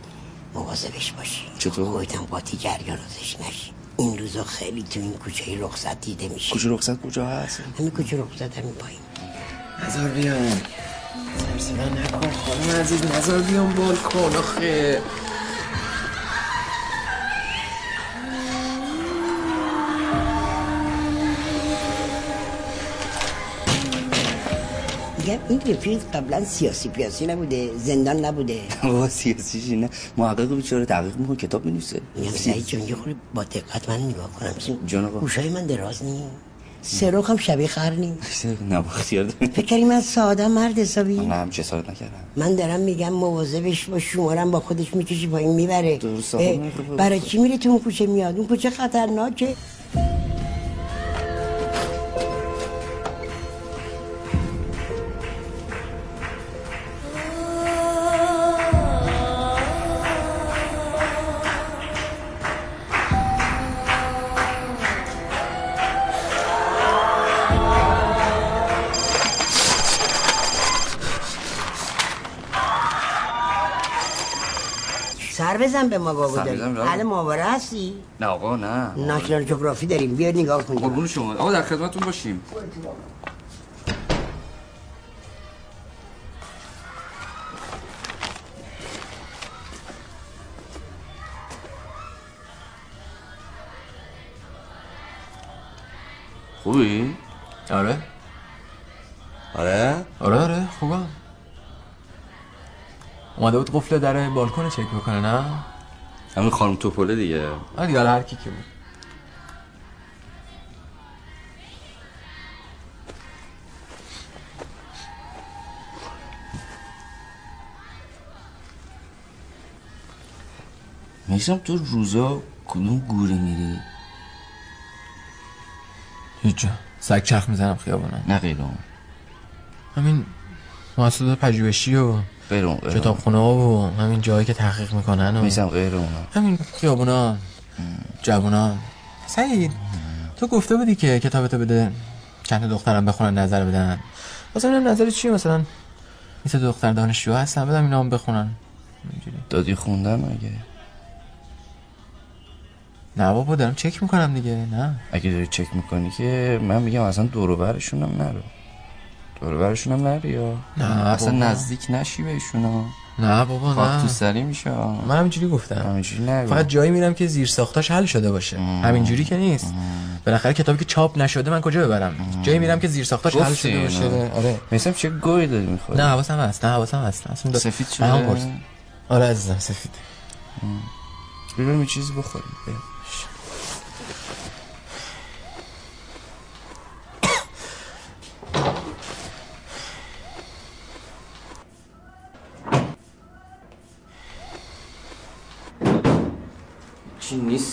Speaker 10: مواظبش باشی.
Speaker 7: چطور؟
Speaker 10: خودت هم قاطی جریان ازش نشی. این روزا خیلی تو این کوچه رخصت دیده میشه
Speaker 7: کوچه رخصت کجا هست؟
Speaker 10: همین کوچه رخصت همین پایین.
Speaker 1: نظر بیام سرسدن نکن. خانم عزیز نظر بیام بالکن آخه
Speaker 10: میگم این رفیق قبلا سیاسی پیاسی نبوده زندان نبوده.
Speaker 7: بابا سیاسیش اینه محقق بیچاره تحقیق می‌کنه؟ کتاب می‌نویسه.
Speaker 10: میگم سعید جان یه خورده با دقت من نگاه کنم.
Speaker 7: آقا.
Speaker 10: گوشای من دراز نی. سراخ هم شبیه خر نی.
Speaker 7: نه با اختیار دارم
Speaker 10: فکر کردی من ساده مرد حسابی؟
Speaker 7: نه هم جسارت نکردم.
Speaker 10: من دارم میگم مواظبش با شمارم با خودش می‌کشی پایین می‌بره.
Speaker 7: نه، خب،
Speaker 10: برای چی میره تو اون کوچه میاد؟ اون کوچه خطرناکه. بزن به ما بابا
Speaker 7: سر
Speaker 10: داری
Speaker 7: بزن به ما.
Speaker 10: حال ماهواره هستی؟
Speaker 7: نه آقا نه.
Speaker 10: ناشنال جغرافی داریم. بیا نگاه کن
Speaker 7: قربون شما. آقا در خدمتتون باشیم. خوبی؟
Speaker 2: آره؟ اومده بود قفل در بالکن چک بکنه نه؟
Speaker 7: همین خانم توپله دیگه.
Speaker 2: آره دیگه هر کی که بود.
Speaker 7: میشم تو روزا کدوم گوره میری؟
Speaker 2: هیچ جا. سگ چرخ می‌زنم خیابونم
Speaker 7: نه غیر
Speaker 2: همین محصولات پژوهشی و
Speaker 7: غیر اون غیر اون.
Speaker 2: کتابخونه ها و همین جایی که تحقیق می‌کنن و
Speaker 7: میشم غیر اونا
Speaker 2: همین خیابونا جوونا. سعید تو گفته بودی که کتابتو بده چند دخترم بخونن نظر بدن. واسه ببینم نظر چیه مثلا؟ مثل دختر دانشجو هستن بدم اینا هم بخونن. اینجوری.
Speaker 7: دادی خوندن مگه؟
Speaker 2: نه بابا دارم چک می‌کنم دیگه نه.
Speaker 7: اگه داری چک می‌کنی که من میگم اصلا دور هم نرو. دور برشون هم یا؟
Speaker 2: نه
Speaker 7: اصلا
Speaker 2: بابا.
Speaker 7: نزدیک نشی بهشون
Speaker 2: نه بابا نه.
Speaker 7: تو سری میشه.
Speaker 2: من همینجوری گفتم.
Speaker 7: همینجوری نگو.
Speaker 2: فقط جایی میرم که زیر ساختاش حل شده باشه. همینجوری که نیست. بالاخره کتابی که چاپ نشده من کجا ببرم؟ جایی میرم که زیر ساختاش حل شده باشه. آره.
Speaker 7: مثلا چه گوی داری می‌خوری؟
Speaker 2: نه حواسم هست. نه حواسم هست. اصلا دو-
Speaker 7: سفید
Speaker 2: نه،
Speaker 7: شده.
Speaker 2: آره عزیزم سفید.
Speaker 7: ببرم یه چیزی بخوریم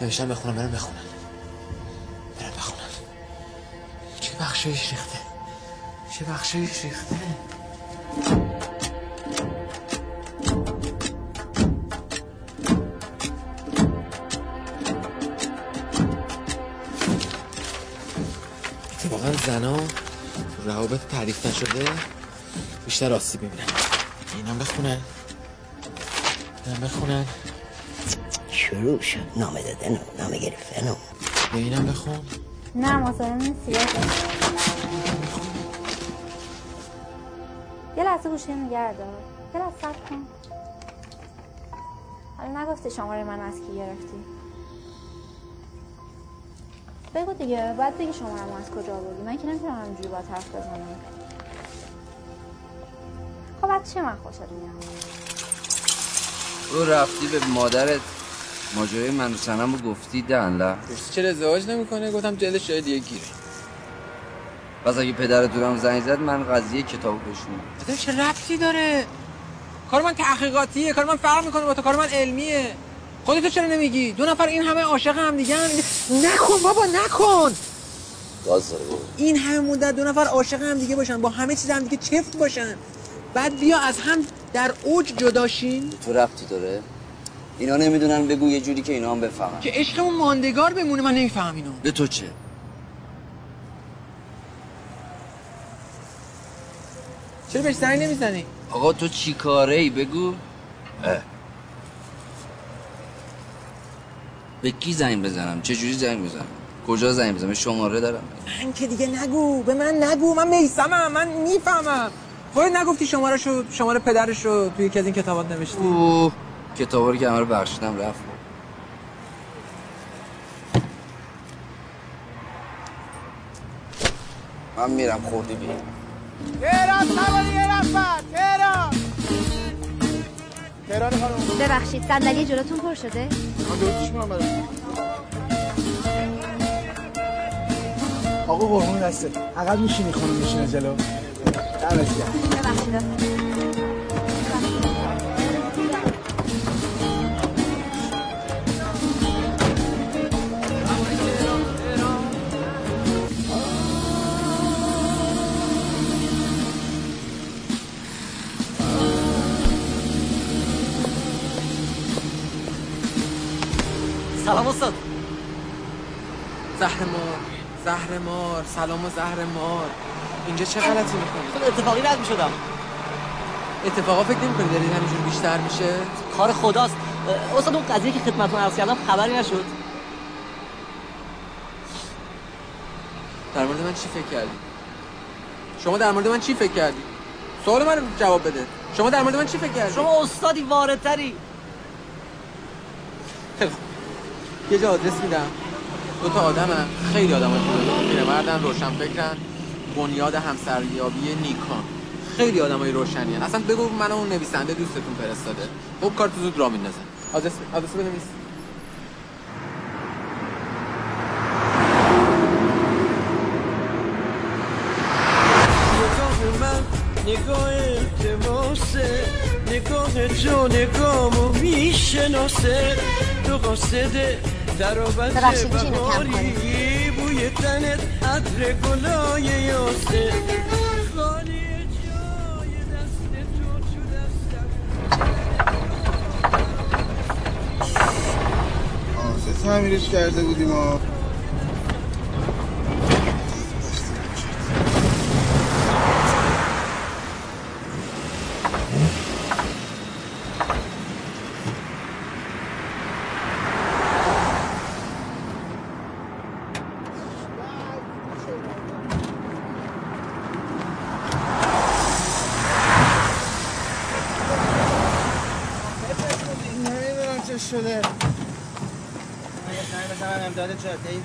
Speaker 2: نوشتم بخونن برم بخونن برم بخونن چه بخشایش ریخته؟ چه بخشایش ریخته؟ اتفاقا زنا روابط تعریف نشده بیشتر آسیب می‌بینن اینم بخونن. اینم بخونن.
Speaker 10: شروع شد نامه دادن و نامه گرفتن و
Speaker 2: به اینم بخون
Speaker 9: نه مصاحبه نیست یه لحظه. گوشی نگه دار. یه لحظه صبر کن. حالا نگفتی شماره من از کی گرفتی. بگو دیگه باید بگی شماره من از کجا آوردی من که نمی‌تونم همینجوری با حرف بزنم. خب از چه من خوشت میاد؟
Speaker 7: تو رفتی به مادرت. ماجرای من و سنم رو گفتی دنله
Speaker 2: چرا ازدواج نمی‌کنه؟ گفتم جلش جای دیگه گیره.
Speaker 7: پس اگه پدرتونم زنگ زد من قضیه کتاب بشونم
Speaker 2: آدم چه ربطی داره؟ کار من تحقیقاتیه کار من فرق می‌کنه با تو کار من علمیه. خودتو چرا نمیگی؟ دو نفر این همه عاشق هم دیگه نکن بابا نکن. این همه مدت دو نفر عاشق هم دیگه باشن با همه چیز هم دیگه چفت باشن. بعد بیا از هم در اوج جداشین
Speaker 7: تو رفتی داره؟ اینا نمی‌دونن بگو یه جوری که اینا هم بفهمن.
Speaker 2: که عشقمون ماندگار بمونه من نمیفهم اینو.
Speaker 7: به تو چه؟
Speaker 2: چرا بهش زنگ نمی‌زنی؟
Speaker 7: آقا تو چی کاره ای؟ بگو. اه. به کی زنگ بزنم؟ چه جوری زنگ بزنم؟ کجا زنگ بزنم؟ شماره دارم.
Speaker 2: من که دیگه نگو. به من نگو. من میسمم من می‌فهمم. خودت نگفتی شماره شو شماره پدرش رو توی یکی از این کتابات نوشتی.
Speaker 7: اوه. کتابا رو که همه رو بخشیدم رفت. من میرم خوردی بی
Speaker 23: تهران سواری یه نفر تهران. تهران خانم.
Speaker 12: ببخشید صندلی جلوتون پر شده؟
Speaker 23: من درستش کنم براتون آقا قربون دسته عقب میشینی خانم میشینه جلو. دمت گرم.
Speaker 12: ببخشید.
Speaker 6: سلام استاد.
Speaker 2: زهر مار زهر مار سلام و زهر مار اینجا چه غلطی می‌کنی؟
Speaker 6: خب اتفاقی رد می‌شدم
Speaker 2: اتفاقا فکر نمی‌کنی دارید همینجور بیشتر میشه؟
Speaker 6: کار خداست. استاد اون قضیه که خدمتتون عرض کردم خبری نشد.
Speaker 2: در مورد من چی فکر کردی؟ شما در مورد من چی فکر کردی؟ سوال من جواب بده. شما در مورد من چی فکر کردی؟
Speaker 6: شما استادی واردتری
Speaker 2: خیلی خوب. یه جا آدرس میدم. دو تا آدم خیلی آدم خوبه. پیرمردن روشن فکرن. بنیاد همسریابی نیکان. خیلی آدم های روشنی هن. اصلا بگو من اون نویسنده دوستتون فرستاده. خب کار تو زود را میندازن آدرس آدرس بنویس.
Speaker 24: نگاه التماسه. نگاه تو نگامو می‌شناسه. تو قاصده
Speaker 12: میشه اینو کم
Speaker 24: بهاری بوی تنت عطر گلای یاسه. خالی جای دست تو تو دستم
Speaker 25: آسه تعمیرش کرده بودیم و چه شده.
Speaker 23: من یه زنگ بزنم امداد جاده ای؟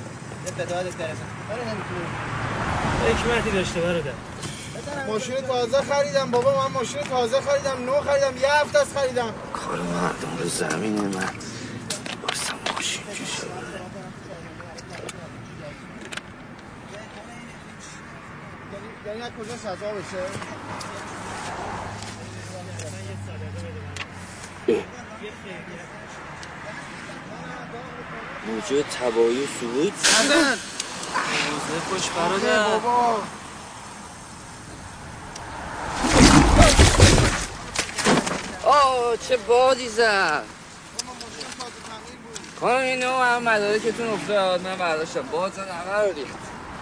Speaker 23: به دادت برسم آره نمی‌تونم.
Speaker 4: حکمتی داشته برادر.
Speaker 23: ماشین تازه خریدم بابا من ماشین تازه خریدم نو خریدم یه هفته است خریدم.
Speaker 11: کار مردم رو زمین من. بایستم ماشین شد؟
Speaker 23: یعنی از کجا سزا بشه؟
Speaker 7: موجه تبایی و سقوط
Speaker 23: حسن
Speaker 7: خوش
Speaker 23: بابا.
Speaker 7: آه چه بادی زد. خانم اینو هم مدارکتون افتاد. من برداشتم. باد زد همه رو ریخت.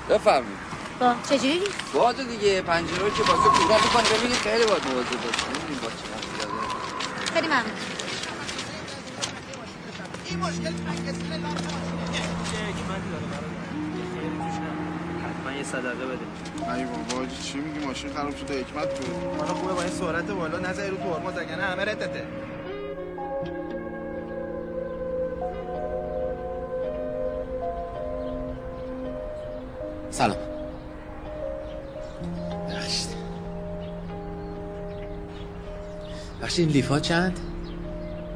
Speaker 7: بفرمایید.
Speaker 12: با چجوری؟
Speaker 7: باد دیگه. پنجره رو که بازه کورا می‌کنه ببینید خیلی باد موازه داشت.
Speaker 23: این مشکل
Speaker 1: حتما یه صدقه بده
Speaker 23: ای بابا چی میگی؟ ماشین خراب شده حکمت تو حالا خوبه با این سرعت بالا نزنی رو ترمز اگه نه همه رتته
Speaker 2: سلام. بخشید بخشید این لیفا چند؟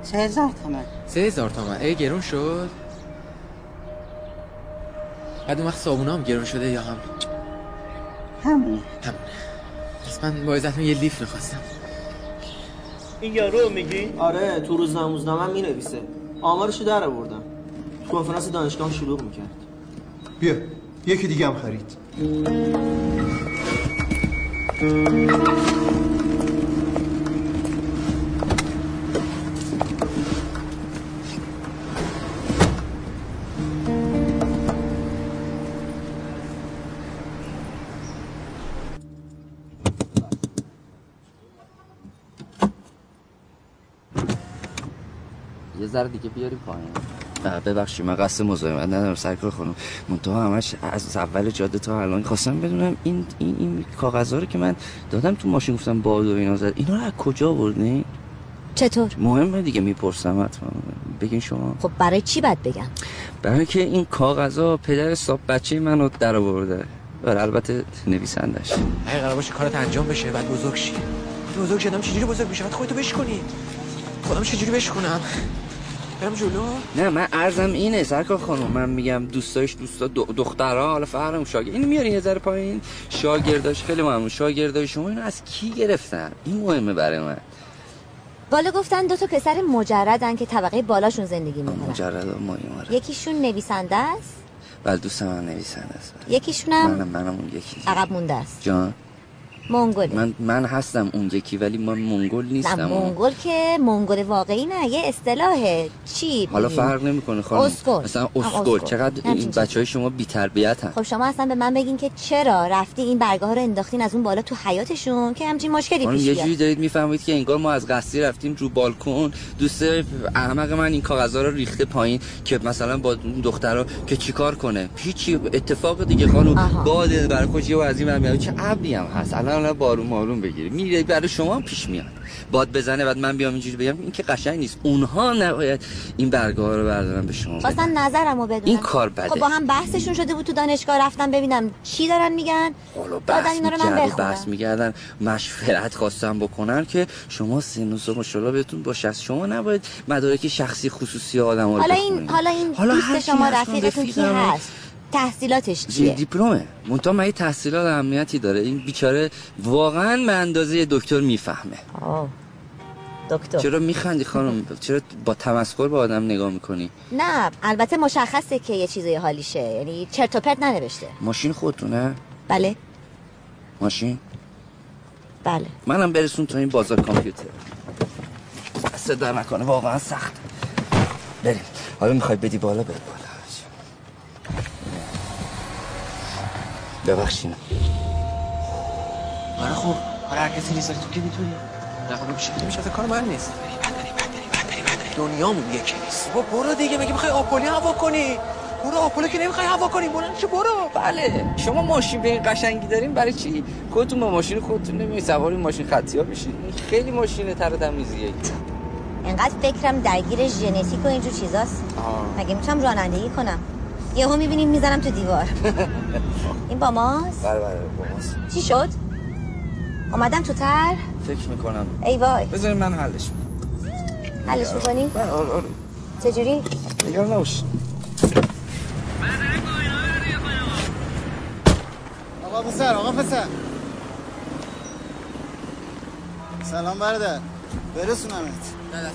Speaker 10: سه هزار تومن.
Speaker 2: سه هزار تومن. ای گرون شد؟ بعد اون وقت صابونه هم گرون شده یا هم؟
Speaker 10: همونه
Speaker 2: همونه پس من با ازتون یه لیف می‌خواستم.
Speaker 1: این یارو میگی؟ آره تو روزنامه روزنامه می نویسه آمارشو در آوردم. کنفرانس دانشگاه شلوغ می‌کرد.
Speaker 23: بیا. یکی دیگه هم خرید.
Speaker 7: ذره دیگه بیاریم پایین. ببخشید من قصد مزاحمت ندارم سرکار خانم. منتها همش از اول جاده تا الان خواستم بدونم این این این کاغذا رو که من دادم تو ماشین گفتم باد و اینا زد. اینا رو از کجا آوردین؟
Speaker 12: چطور؟
Speaker 7: مهمه دیگه می‌پرسم حتما. بگین شما.
Speaker 12: خب برای چی باید بگم؟
Speaker 7: برای که این کاغذا پدر صاحب بچه منو در آورده. و البته نویسندش.
Speaker 2: اگه قرار باشه کارت انجام بشه بعد بزرگ شی. بزرگ شدم چجوری بزرگ بشه بعد خودتو بشکنی خودم چجوری بشکنم برم جلو.
Speaker 7: نه من ارزم اینه سرکار خانم من میگم دوستایش دوستا دو- دخترها حالا فرقم شاگرد اینو میارین یه ذره پایین؟ شاگرداش خیلی مهمه شاگردای شما اینو از کی گرفتن؟ این مهمه برای من.
Speaker 12: بالا گفتن دو تا پسر مجردن که طبقه بالاشون زندگی می‌کنن.
Speaker 7: مجرد ما این
Speaker 12: یکیشون نویسنده است.
Speaker 7: بله دوست من نویسنده است.
Speaker 12: یکیشونم
Speaker 7: منم منم اون یکی.
Speaker 12: عقب مونده است.
Speaker 7: جان؟
Speaker 12: منگوله
Speaker 7: من من هستم اون یکی ولی من منگل
Speaker 12: نه
Speaker 7: نیستم.
Speaker 12: منگل که منگل واقعی نه یه اصطلاحه چی
Speaker 7: حالا فرق نمی‌کنه خانم.
Speaker 12: اسکل.
Speaker 7: مثلا اسکل
Speaker 12: اسکل.
Speaker 7: چقدر این
Speaker 12: چیزی.
Speaker 7: بچه های شما بی تربیت
Speaker 12: خب شما اصلا به من بگین که چرا رفتی این برگه ها رو انداختین از اون بالا تو حیاتشون که همچین مشکلی پیش
Speaker 7: یه جوری دارید می‌فهمید که انگار ما از قصدی رفتیم رو بالکن. دوست احمق من این کاغذا رو ریخته پایین که مثلا با دخترها که چیکار کنه؟ هیچی اتفاق دیگه خانم. باد برای خودش یه ور میاد چه ابری هم هست؟ الان الان بارون مارون بگیره میره برای شما هم پیش میاد باد بزنه بعد من بیام اینجوری بگم این که قشنگ نیست اونها نباید این برگه ها رو بردارن به شما بدن.
Speaker 12: خواستم نظرمو بدونم
Speaker 7: این کار بده.
Speaker 12: خب با هم بحثشون شده بود تو دانشگاه رفتم ببینم چی دارن میگن
Speaker 7: بحث
Speaker 12: اینا رو من بخونم
Speaker 7: بحث میگردن مشورت خواستم بکنن که شما سن و ماشاءالله بهتون باشه از شما نباید مدارک شخصی خصوصی آدم رو
Speaker 12: حالا. این حالا این
Speaker 7: حالا
Speaker 12: دوست شما رفیقتون کی. هست تحصیلاتش چیه؟
Speaker 7: دیپلمه منتها مگه تحصیلات اهمیتی داره. این بیچاره واقعا به اندازه دکتر می‌فهمه.
Speaker 12: دکتر.
Speaker 7: چرا میخندی خانم؟ چرا با تمسخر به آدم نگاه می‌کنی؟
Speaker 12: نه البته مشخصه که یه چیزای حالیشه. یعنی چرت و پرت ننوشته.
Speaker 7: ماشین خودتونه؟
Speaker 12: بله.
Speaker 7: ماشین؟
Speaker 12: بله.
Speaker 7: منم برسون تو این بازار کامپیوتر. دست در نکنه. واقعا سخت. بریم. حالا می‌خوای بدی بالا بری بالا. ببخشید.
Speaker 2: آره خوب. آره هر کسی نیست تو که می‌تونی؟ نه خب میشه. میشه اصلا کار من نیست. دنیامون یکی نیست. بابا برو دیگه. مگه می‌خوای آپولی هوا کنی؟ برو آپولو که نمی‌خوای هوا کنی. برو چه برو.
Speaker 7: بله. شما ماشین به این قشنگی دارین برای چی؟ خودتون با ماشین خودتون نمیای. سوار این ماشین خطی ها بشین خیلی ماشین تر و تمیزیه.
Speaker 12: انقدر فکرم درگیر ژنتیک و اینجور چیزاست. مگه می‌تونم رانندگی کنم؟ یهو می‌بینیم می‌زنم تو دیوار. این با ماست؟
Speaker 7: بله بله با ماست.
Speaker 12: چی شد؟ اومدم تو تر؟
Speaker 7: فکر می‌کنم.
Speaker 12: ای وای.
Speaker 7: بذارین من حلش می‌کنم
Speaker 12: حلش می‌کنی؟
Speaker 7: آره آره.
Speaker 12: چجوری؟
Speaker 7: نگران نباش.
Speaker 26: آقا پسر آقا پسر. سلام برادر. برسونمت. نه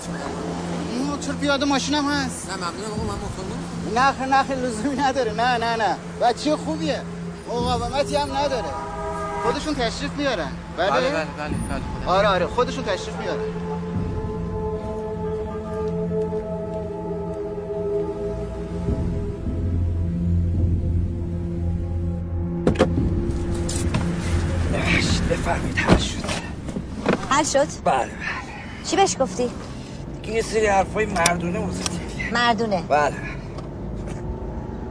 Speaker 26: چرا پیاده ماشینم هست.
Speaker 2: نه ممنونم آقا من مطمئنم
Speaker 26: نه خیر لزومی نداره. نه نه نه. بچه خوبیه. مقاومتی هم نداره. خودشون تشریف میارن. بله؟
Speaker 2: بله بله بله بله
Speaker 26: آره آره. خودشون تشریف میارن.
Speaker 7: بفرمید حل شد.
Speaker 12: حل شد؟
Speaker 7: بله بله.
Speaker 12: چی بهش گفتی؟
Speaker 7: دیگه یه سری حرفای مردونه واسه
Speaker 12: مردونه.
Speaker 7: بله.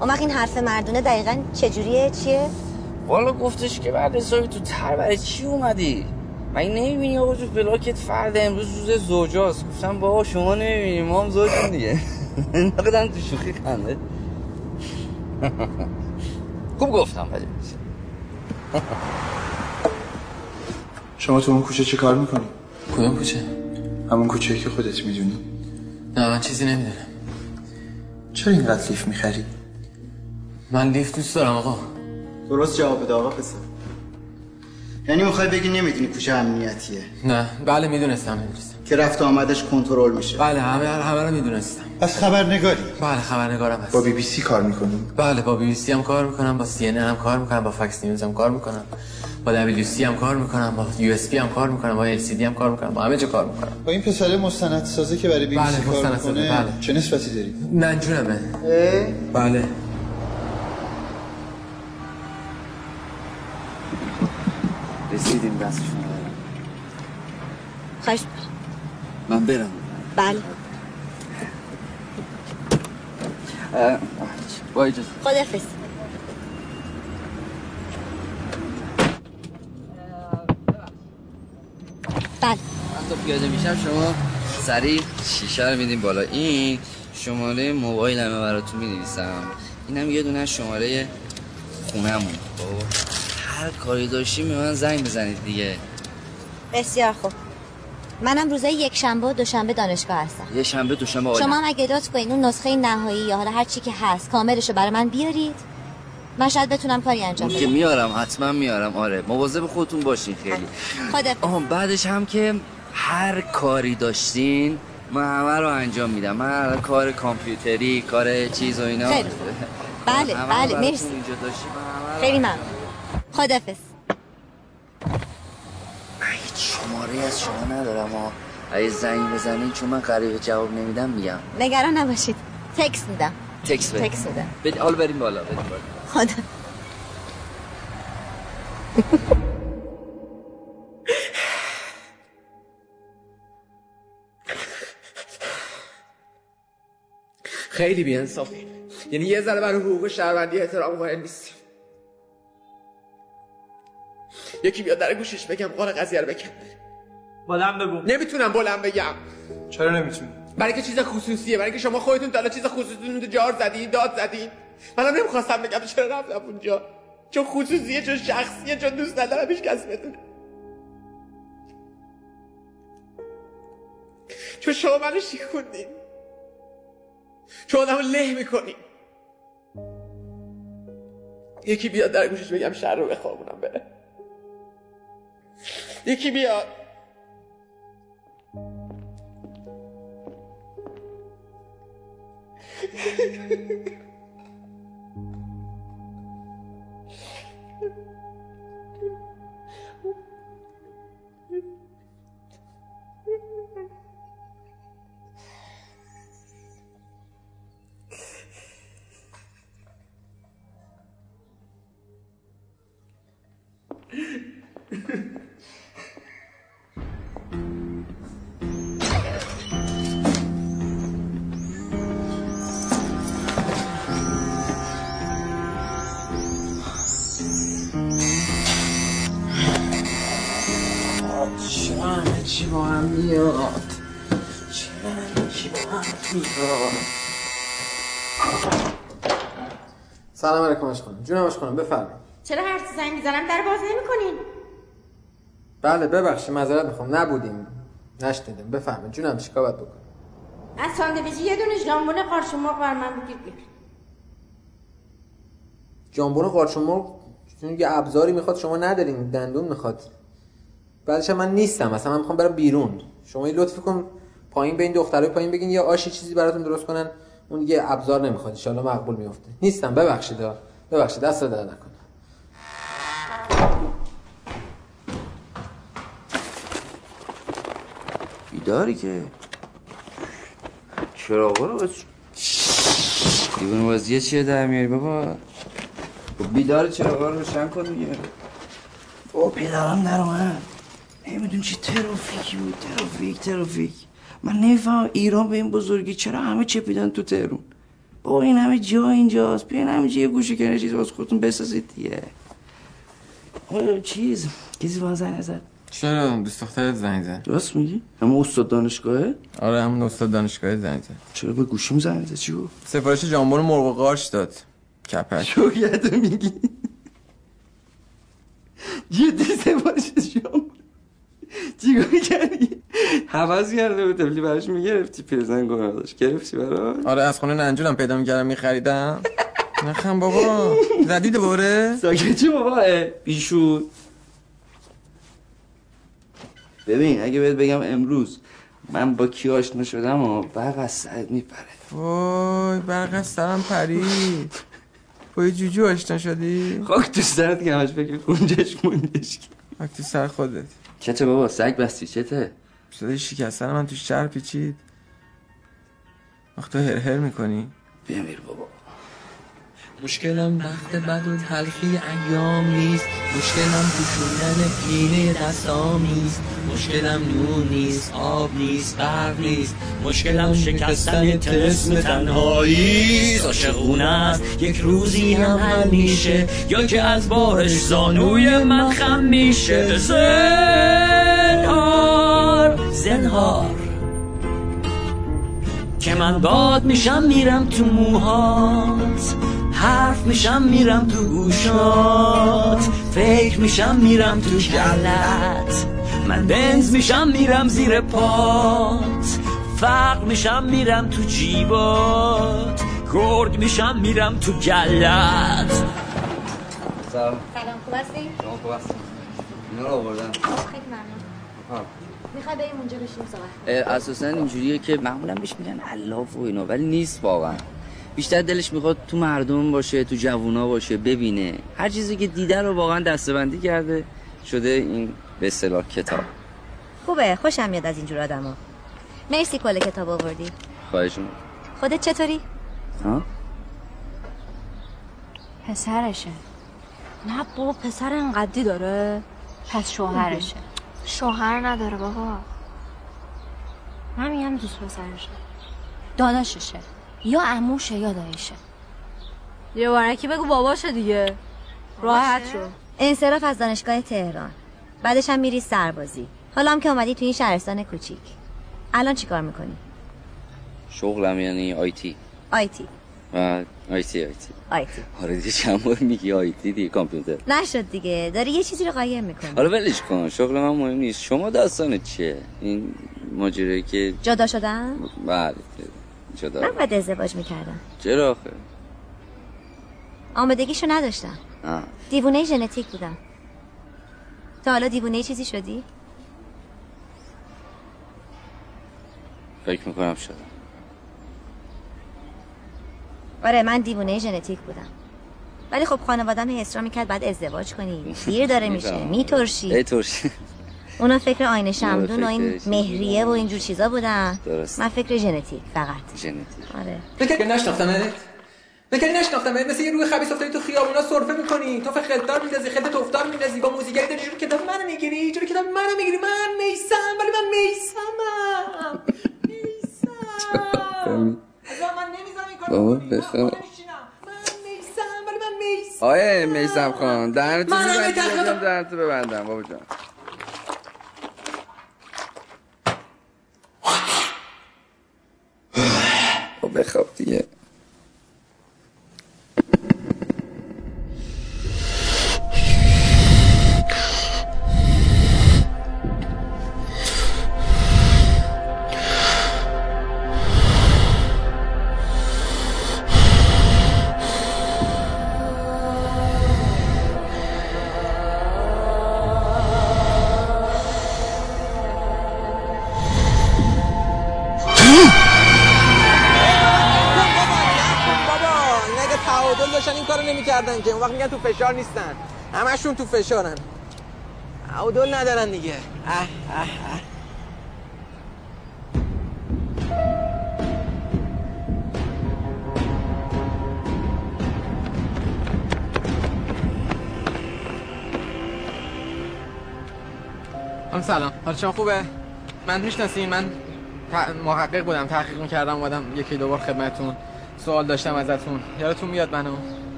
Speaker 12: اون وقت این حرف مردونه دقیقا چجوریه؟ چیه؟
Speaker 7: والا گفتش که بعد حسابی تو تر برای چی اومدی؟ من نمی‌بینی آقا تو بلاکت فرد امروز روز زوجاست؟ گفتم بابا شما نمی‌بینی ما هم زوجیم دیگه. نقدم تو شوخی خنده. خوب گفتم ولی.
Speaker 23: شما تو اون کوچه چه کار می‌کنی؟
Speaker 2: کدوم کوچه؟
Speaker 23: همون کوچه که خودت می‌دونی.
Speaker 2: نه من چیزی نمی‌دونم.
Speaker 23: چرا اینقدر لیف می‌خری؟
Speaker 2: من لیفت دوست دارم آقا.
Speaker 26: درست جواب بده آقا پسر یعنی می‌خوای بگی نمی‌دونی کوچه امنیتیه؟
Speaker 2: نه. بله می‌دونستم می‌دونستم.
Speaker 26: که رفت و آمدش کنترل میشه.
Speaker 2: بله همه همه رو می‌دونستم.
Speaker 23: از خبرنگاری؟
Speaker 2: بله خبرنگارم هست.
Speaker 23: با بی بی سی کار می‌کنی؟
Speaker 2: بله با بی بی سی هم کار می‌کنم با سی ان هم کار می‌کنم با فاکس نیوز هم کار می‌کنم با WC هم کار می‌کنم با USB هم کار می‌کنم با LCD هم کار می‌کنم با همه جا کار می‌کنم.
Speaker 23: با این پسر مستندسازه که برای بی بی
Speaker 2: بله،
Speaker 23: سی کار
Speaker 2: مستندسازه،
Speaker 23: می‌کنه
Speaker 2: بله.
Speaker 23: چه نسبتی داری؟
Speaker 2: ننجونمه بله.
Speaker 7: رسیدیم دستشون دارم
Speaker 12: خواهش
Speaker 7: من برم.
Speaker 12: بله.
Speaker 7: با اجازه
Speaker 12: خدافز بله.
Speaker 7: من تا پیاده میشم شما سریع شیشه رو میدیم بالا. این شماره موبایلمه براتون می‌نویسم. اینم یه دونه شماره خونهمون. خب؟ هر کاری داشتیم به من زنگ بزنید دیگه.
Speaker 12: بسیار خوب. منم روزای یک شنبه و دوشنبه دانشگاه هستم.
Speaker 7: یه شنبه دوشنبه
Speaker 12: شما هم اگه داد کنین اون نسخه نهایی یا حالا هر چی که هست کاملشو برای من بیارید؟ من شاید بتونم کاری انجام
Speaker 7: که
Speaker 12: بدم.
Speaker 7: میارم حتما میارم. آره مواظب خودتون باشین خیلی.
Speaker 12: خدا
Speaker 7: بعدش هم که هر کاری داشتین من همه رو انجام میدم. من کار کامپیوتری کار چیز و اینا.
Speaker 12: خیلی. بله
Speaker 7: رو
Speaker 12: بله مرسی.
Speaker 7: رو-
Speaker 12: خیلی ممنون. خدافز
Speaker 7: من هیچ شماره از شما ندارم ها اگه زنگ بزنین چون من قریب جواب نمیدم میگم.
Speaker 12: نگران نباشید. تکس میدم.
Speaker 7: تکس بده
Speaker 12: تکس میدم.
Speaker 7: بد... حالا بریم بالا بریم بالا.
Speaker 12: خدا.
Speaker 2: خیلی بیانصافی. یعنی یه ذره برای حقوق شهروندی احترام قائل نیستی یکی بیاد در گوشش بگم قال قضیه رو بکن
Speaker 4: بلند بگو.
Speaker 2: نمی‌تونم بلند بگم.
Speaker 23: چرا نمی‌تونی؟
Speaker 2: برای که چیز خصوصیه برای که شما خودتون تا چیز خصوصیتون رو جار زدین داد زدین. منم نمی‌خواستم بگم چرا رفتم اونجا. چون خصوصیه چون شخصیه چون دوست ندارم هیچ کس بدونه چون شما منو شیخوندین چون آدمو له می‌کنین. یکی بیاد در گوشش بگم شهر رو بخوابونم بره. یکی بیاد
Speaker 24: چی با هم میاد؟ چرا همه چی با هم میاد؟
Speaker 2: سلام علیکم اش خانم جونم اش خانم بفرمایید.
Speaker 15: چرا هر چی زنگ می‌زنم در باز نمی‌کنین؟
Speaker 2: بله ببخشید معذرت می‌خوام. نبودیم. نشنیدیم. بفرمایید. جونم چیکار باید بکنم؟
Speaker 15: از ساندویچی یه دونه ژامبون قارچ مرغ بر من بگیر. بیار
Speaker 2: جامبون قارچ مرغ چون یه ابزاری می‌خواد شما ندارین. دندون می‌خواد. بعدش من نیستم اصلا من می‌خوام برم بیرون. شما یه لطفی کن پایین به این دخترای پایین بگین یه آشی چیزی براتون درست کنن اون دیگه ابزار نمی‌خواد. ان مقبول میفته نیستم ببخشید. ببخشید دست در نکن
Speaker 7: بیداری که. چراغا رو بس. دیوان بازیه چیه در میاری بابا؟ خب بیدار چراغا رو روشن کن دیگه.
Speaker 27: او پدرم در اومد نمیدون چی ترافیکی بود ترافیک ترافیک. من نمیفهم ایران به این بزرگی چرا همه چپیدن تو تهرون با این همه جا اینجاست. بیاین همه یه گوشه کنه چیز باز خودتون بسازید دیگه. چیز؟ کسی با زنگ زد؟
Speaker 2: چرا؟ دوست دخترت زنگ زد.
Speaker 27: راست میگی؟ همه استاد دانشگاهه؟
Speaker 2: آره همون استاد دانشگاه زنگ زد.
Speaker 27: چرا به گوشیم زنگ زد؟ چی گفت؟
Speaker 2: سفارش جامبون مرغ و قارچ داد. کپک
Speaker 27: شویت میگی. جدی سفارش شما چیکار کردی؟ حوض کرده بود تفلی براش می‌گرفتی پیرزن داشت. گرفتی براش؟
Speaker 2: آره از خونه ننجونم پیدا می‌کردم میخریدم. نخم بابا. زدی دوباره
Speaker 27: ساکت چه بابا؟ اه، بیشور ببین اگه بهت بگم امروز من با کی آشنا شدم و برق از سرت میپره.
Speaker 2: وای برق از سرم پرید با یه جوجو آشنا شدی؟
Speaker 27: خاک تو سرت که همش فکر کنجش مونجش
Speaker 2: خاک تو سر خودت.
Speaker 27: چته بابا سگ بستی چته؟
Speaker 2: صدای شکستن من تو شهر پیچید وقت تو هر هر می‌کنی
Speaker 27: بمیر بابا.
Speaker 28: مشکلم وقت بد و تلخی ایام نیست. مشکلم پوشوندن پینه دستام نیست. مشکلم نون نیست آب نیست برق نیست. مشکلم شکستن تلسم تنهایی عاشقونه است. یک روزی هم حل یا که از بارش زانوی من خم میشه. زنهار زنهار. که من باد میشم میرم تو موهات. حرف میشم میرم تو گوشات. فکر میشم میرم تو گلت. من بنز میشم میرم زیر پات. فقر میشم میرم تو جیبات. گرگ میشم میرم تو گلت.
Speaker 7: سلام.
Speaker 12: سلام خوب هستی؟
Speaker 7: شما خوب اینا رو آوردن.
Speaker 12: خیلی ممنون. می‌خوای بریم اونجا بشیم صحبت
Speaker 7: اساسا اینجوریه که معمولا بهش میگن علاف و اینا ولی نیست واقعا. بیشتر دلش می‌خواد تو مردم باشه تو جوونا باشه ببینه. هر چیزی که دیده رو واقعا دستبندی کرده شده این به اصطلاح کتاب.
Speaker 12: خوبه خوشم میاد از اینجور آدما مرسی کل کتاب آوردی.
Speaker 7: خواهش می‌کنم.
Speaker 12: خودت چطوری؟
Speaker 7: ها؟
Speaker 9: پسرشه.
Speaker 29: نه بابا پسر انقدی داره.
Speaker 9: پس شوهرشه.
Speaker 29: شوهر نداره بابا.
Speaker 9: من میگم دوست پسرشه. داداششه. یا عموشه یا داییشه
Speaker 29: یه بارکی بگو باباشه دیگه. راحت شو.
Speaker 12: انصراف از دانشگاه تهران. بعدش هم میری سربازی. حالا هم که اومدی تو این شهرستان کوچیک. الان چیکار می‌کنی؟
Speaker 7: شغلم یعنی آیتی
Speaker 12: آیتی
Speaker 7: و آیتی آیتی
Speaker 12: آیتی
Speaker 7: آره دیگه چند بار میگی آیتی دیگه کامپیوتر.
Speaker 12: نشد دیگه. داری یه چیزی رو قایم می‌کنی.
Speaker 7: حالا ولش کن. شغل من مهم نیست. شما داستان چیه؟ این ماجرایی که
Speaker 12: جدا شدن؟
Speaker 7: بله جدا
Speaker 12: من باید ازدواج می‌کردم.
Speaker 7: چرا آخه؟
Speaker 12: آمادگیشو نداشتم.
Speaker 7: آه.
Speaker 12: دیوونه ژنتیک بودم. تا حالا دیوونه چیزی شدی؟
Speaker 7: فکر می‌کنم شدم.
Speaker 12: آره من دیوونه ژنتیک بودم. ولی خب خانوادم هی اصرار می‌کرد بعد ازدواج کنی. دیر داره میشه. میترشی.
Speaker 7: ای ترشی.
Speaker 12: اونا فکر آینه شمدون و این مهریه و اینجور چیزا بودن.
Speaker 7: درست.
Speaker 12: من فکر ژنتیک فقط.
Speaker 7: ژنتیک.
Speaker 12: آره.
Speaker 30: فکر نشناختمت فکر نشناختمت مثل یه روی خبیث افتادی تو خیابونا سرفه می‌کنی. تو خلدار میندازی خلد توفتار میندازی. با موزیگری داری جلوی کتاب منو می‌گیری جلوی کتاب منو می‌گیری. من میسم ولی من میسمم. من نمی‌ذارم این کارو
Speaker 7: بابا
Speaker 30: بکنی.
Speaker 7: بخواه
Speaker 30: من میسم ولی من میسم.
Speaker 7: آیه میسم خان. بیام دهنتو ببندم بابا جان. بخواب دیگه
Speaker 2: که اون وقت میگن تو فشار نیستن. همشون تو فشارن. تعادل ندارن دیگه. اه اه اه. سلام. حال شما خوبه؟ من می‌شناسین من محقق بودم تحقیق می‌کردم اومدم یکی دو بار خدمتتون. سوال داشتم ازتون. یادتون میاد منو؟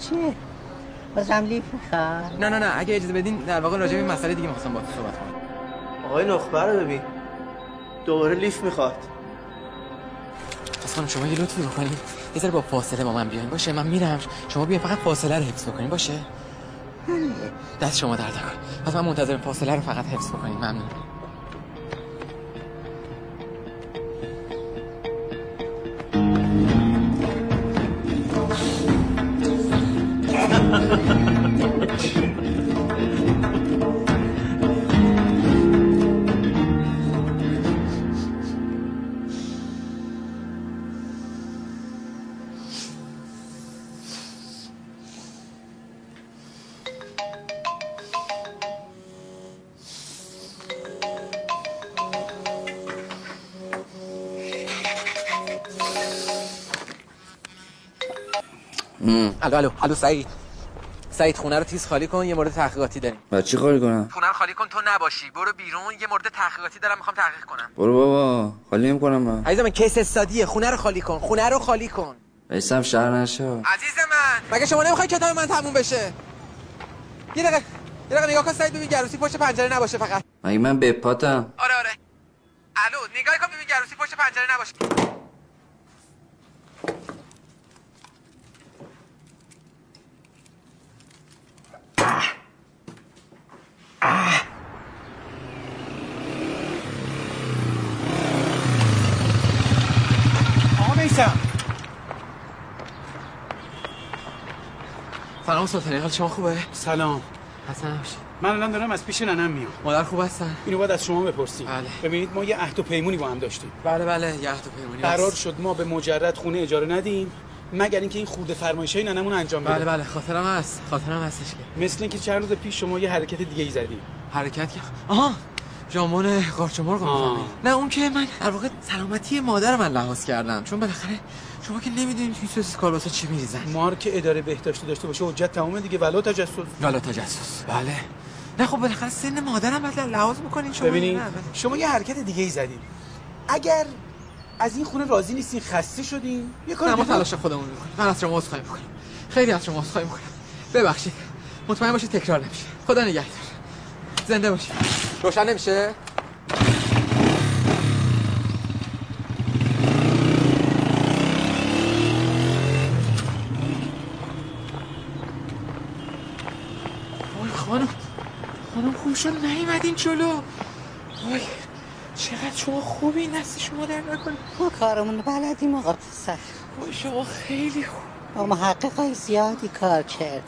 Speaker 1: چیه؟ بازم لیف می‌خواد
Speaker 2: نه نه نه اگه اجازه بدین در واقع راجع به این مسئله دیگه می‌خواستم باهاتون صحبت کنم.
Speaker 31: آقای نخبه رو ببین. دوباره لیف می‌خواد.
Speaker 2: پس خانم شما یه لطفی بکنید یه ذره با فاصله با من بیاین. باشه من میرم. شما بیاین فقط فاصله رو حفظ بکنین. باشه؟ دست شما درد نکنه. پس من منتظر فاصله رو فقط حفظ بکنین. ممنون. الو الو الو سعید. سعید خونه رو تیز خالی کن یه مورد تحقیقاتی داریم.
Speaker 7: و چی کاری کنم؟
Speaker 2: خونه رو خالی کن تو نباشی. برو بیرون یه مورد تحقیقاتی دارم می‌خوام تحقیق کنم.
Speaker 7: برو بابا خالی نمی‌کنم من.
Speaker 2: عزیز من کیس استادیه خونه رو خالی کن خونه رو خالی کن.
Speaker 7: ایسم شهر نشه.
Speaker 2: عزیز من. مگه شما نمی‌خوای کتاب من تموم بشه؟ یه دقیقه یه دقیقه نگاه کن سعید ببین گروسی پشت پنجره نباشه فقط.
Speaker 7: مگه من به پاتم؟
Speaker 2: آره آره. الو نگاه کن ببین گروسی پشت پنجره نباشه.
Speaker 8: میسم
Speaker 2: سلام سلطانی حال شما خوبه؟
Speaker 8: سلام.
Speaker 2: حسن
Speaker 8: من الان دارم از پیش ننم میام.
Speaker 2: مادر خوب هستن؟
Speaker 8: اینو باید از شما بپرسیم.
Speaker 2: بله.
Speaker 8: ببینید ما یه عهد و پیمونی با هم داشتیم.
Speaker 2: بله بله یه عهد و پیمونی
Speaker 8: قرار. شد ما به مجرد خونه اجاره ندیم. مگر اینکه این خورده فرمایشای ننمون انجام بده.
Speaker 2: بله بله. خاطرم هست. خاطرم هستش که
Speaker 8: مثل اینکه چند روز پیش شما یه حرکت دیگه ای زدیم
Speaker 2: حرکت که؟ آها. ژامبون قارچ مرغ؟ نه اون که من در واقع سلامتی مادر من لحاظ کردم. چون بالاخره شما که نمی‌دونید توی سوسیس کالباسا چی میریزن
Speaker 8: مارک اداره بهداشتی داشته باشه حجت تمام دیگه. ولا تجسس.
Speaker 2: والا تجسس. بله. نه خب بالاخره سن مادرم باید لحاظ بکنین. شما
Speaker 8: ببینید
Speaker 2: بله.
Speaker 8: شما یه حرکت دیگه ای زدیم اگر از این خونه راضی نیستین خسته شدین؟ یه کار
Speaker 2: ما تلاش خودمون می‌کنیم. من از شما عذرخواهی می‌کنم. خیلی از شما عذرخواهی می‌کنم. ببخشید. مطمئن باشید تکرار نمیشه. خدا نگهدار. زنده باشید. روشن نمیشه؟ وای خانم. خانم خوب شد نیومدین جلو. وای. چقدر شما خوبی دست شما در نکنه.
Speaker 1: ما کارمون بلدیم آقا پسر.
Speaker 2: شما خیلی خوب.
Speaker 1: با محققای زیادی کار کرد.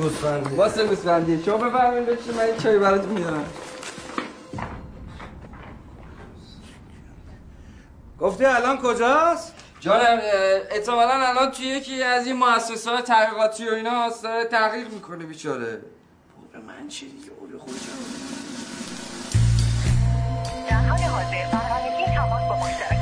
Speaker 11: گوسفندی.
Speaker 7: واسه گوسفندی شما بفرمایید بشین من چای براتون میارم.
Speaker 11: گفتی الان کجاست؟
Speaker 7: جانم احتمالا الان توی یکی از این مؤسسات تحقیقاتی و اینا هست داره تحقیق می‌کنه بیچاره.
Speaker 11: من چی دیگه؟ اول خودم
Speaker 32: در حال حاضر برنامگی تماس با مشترک.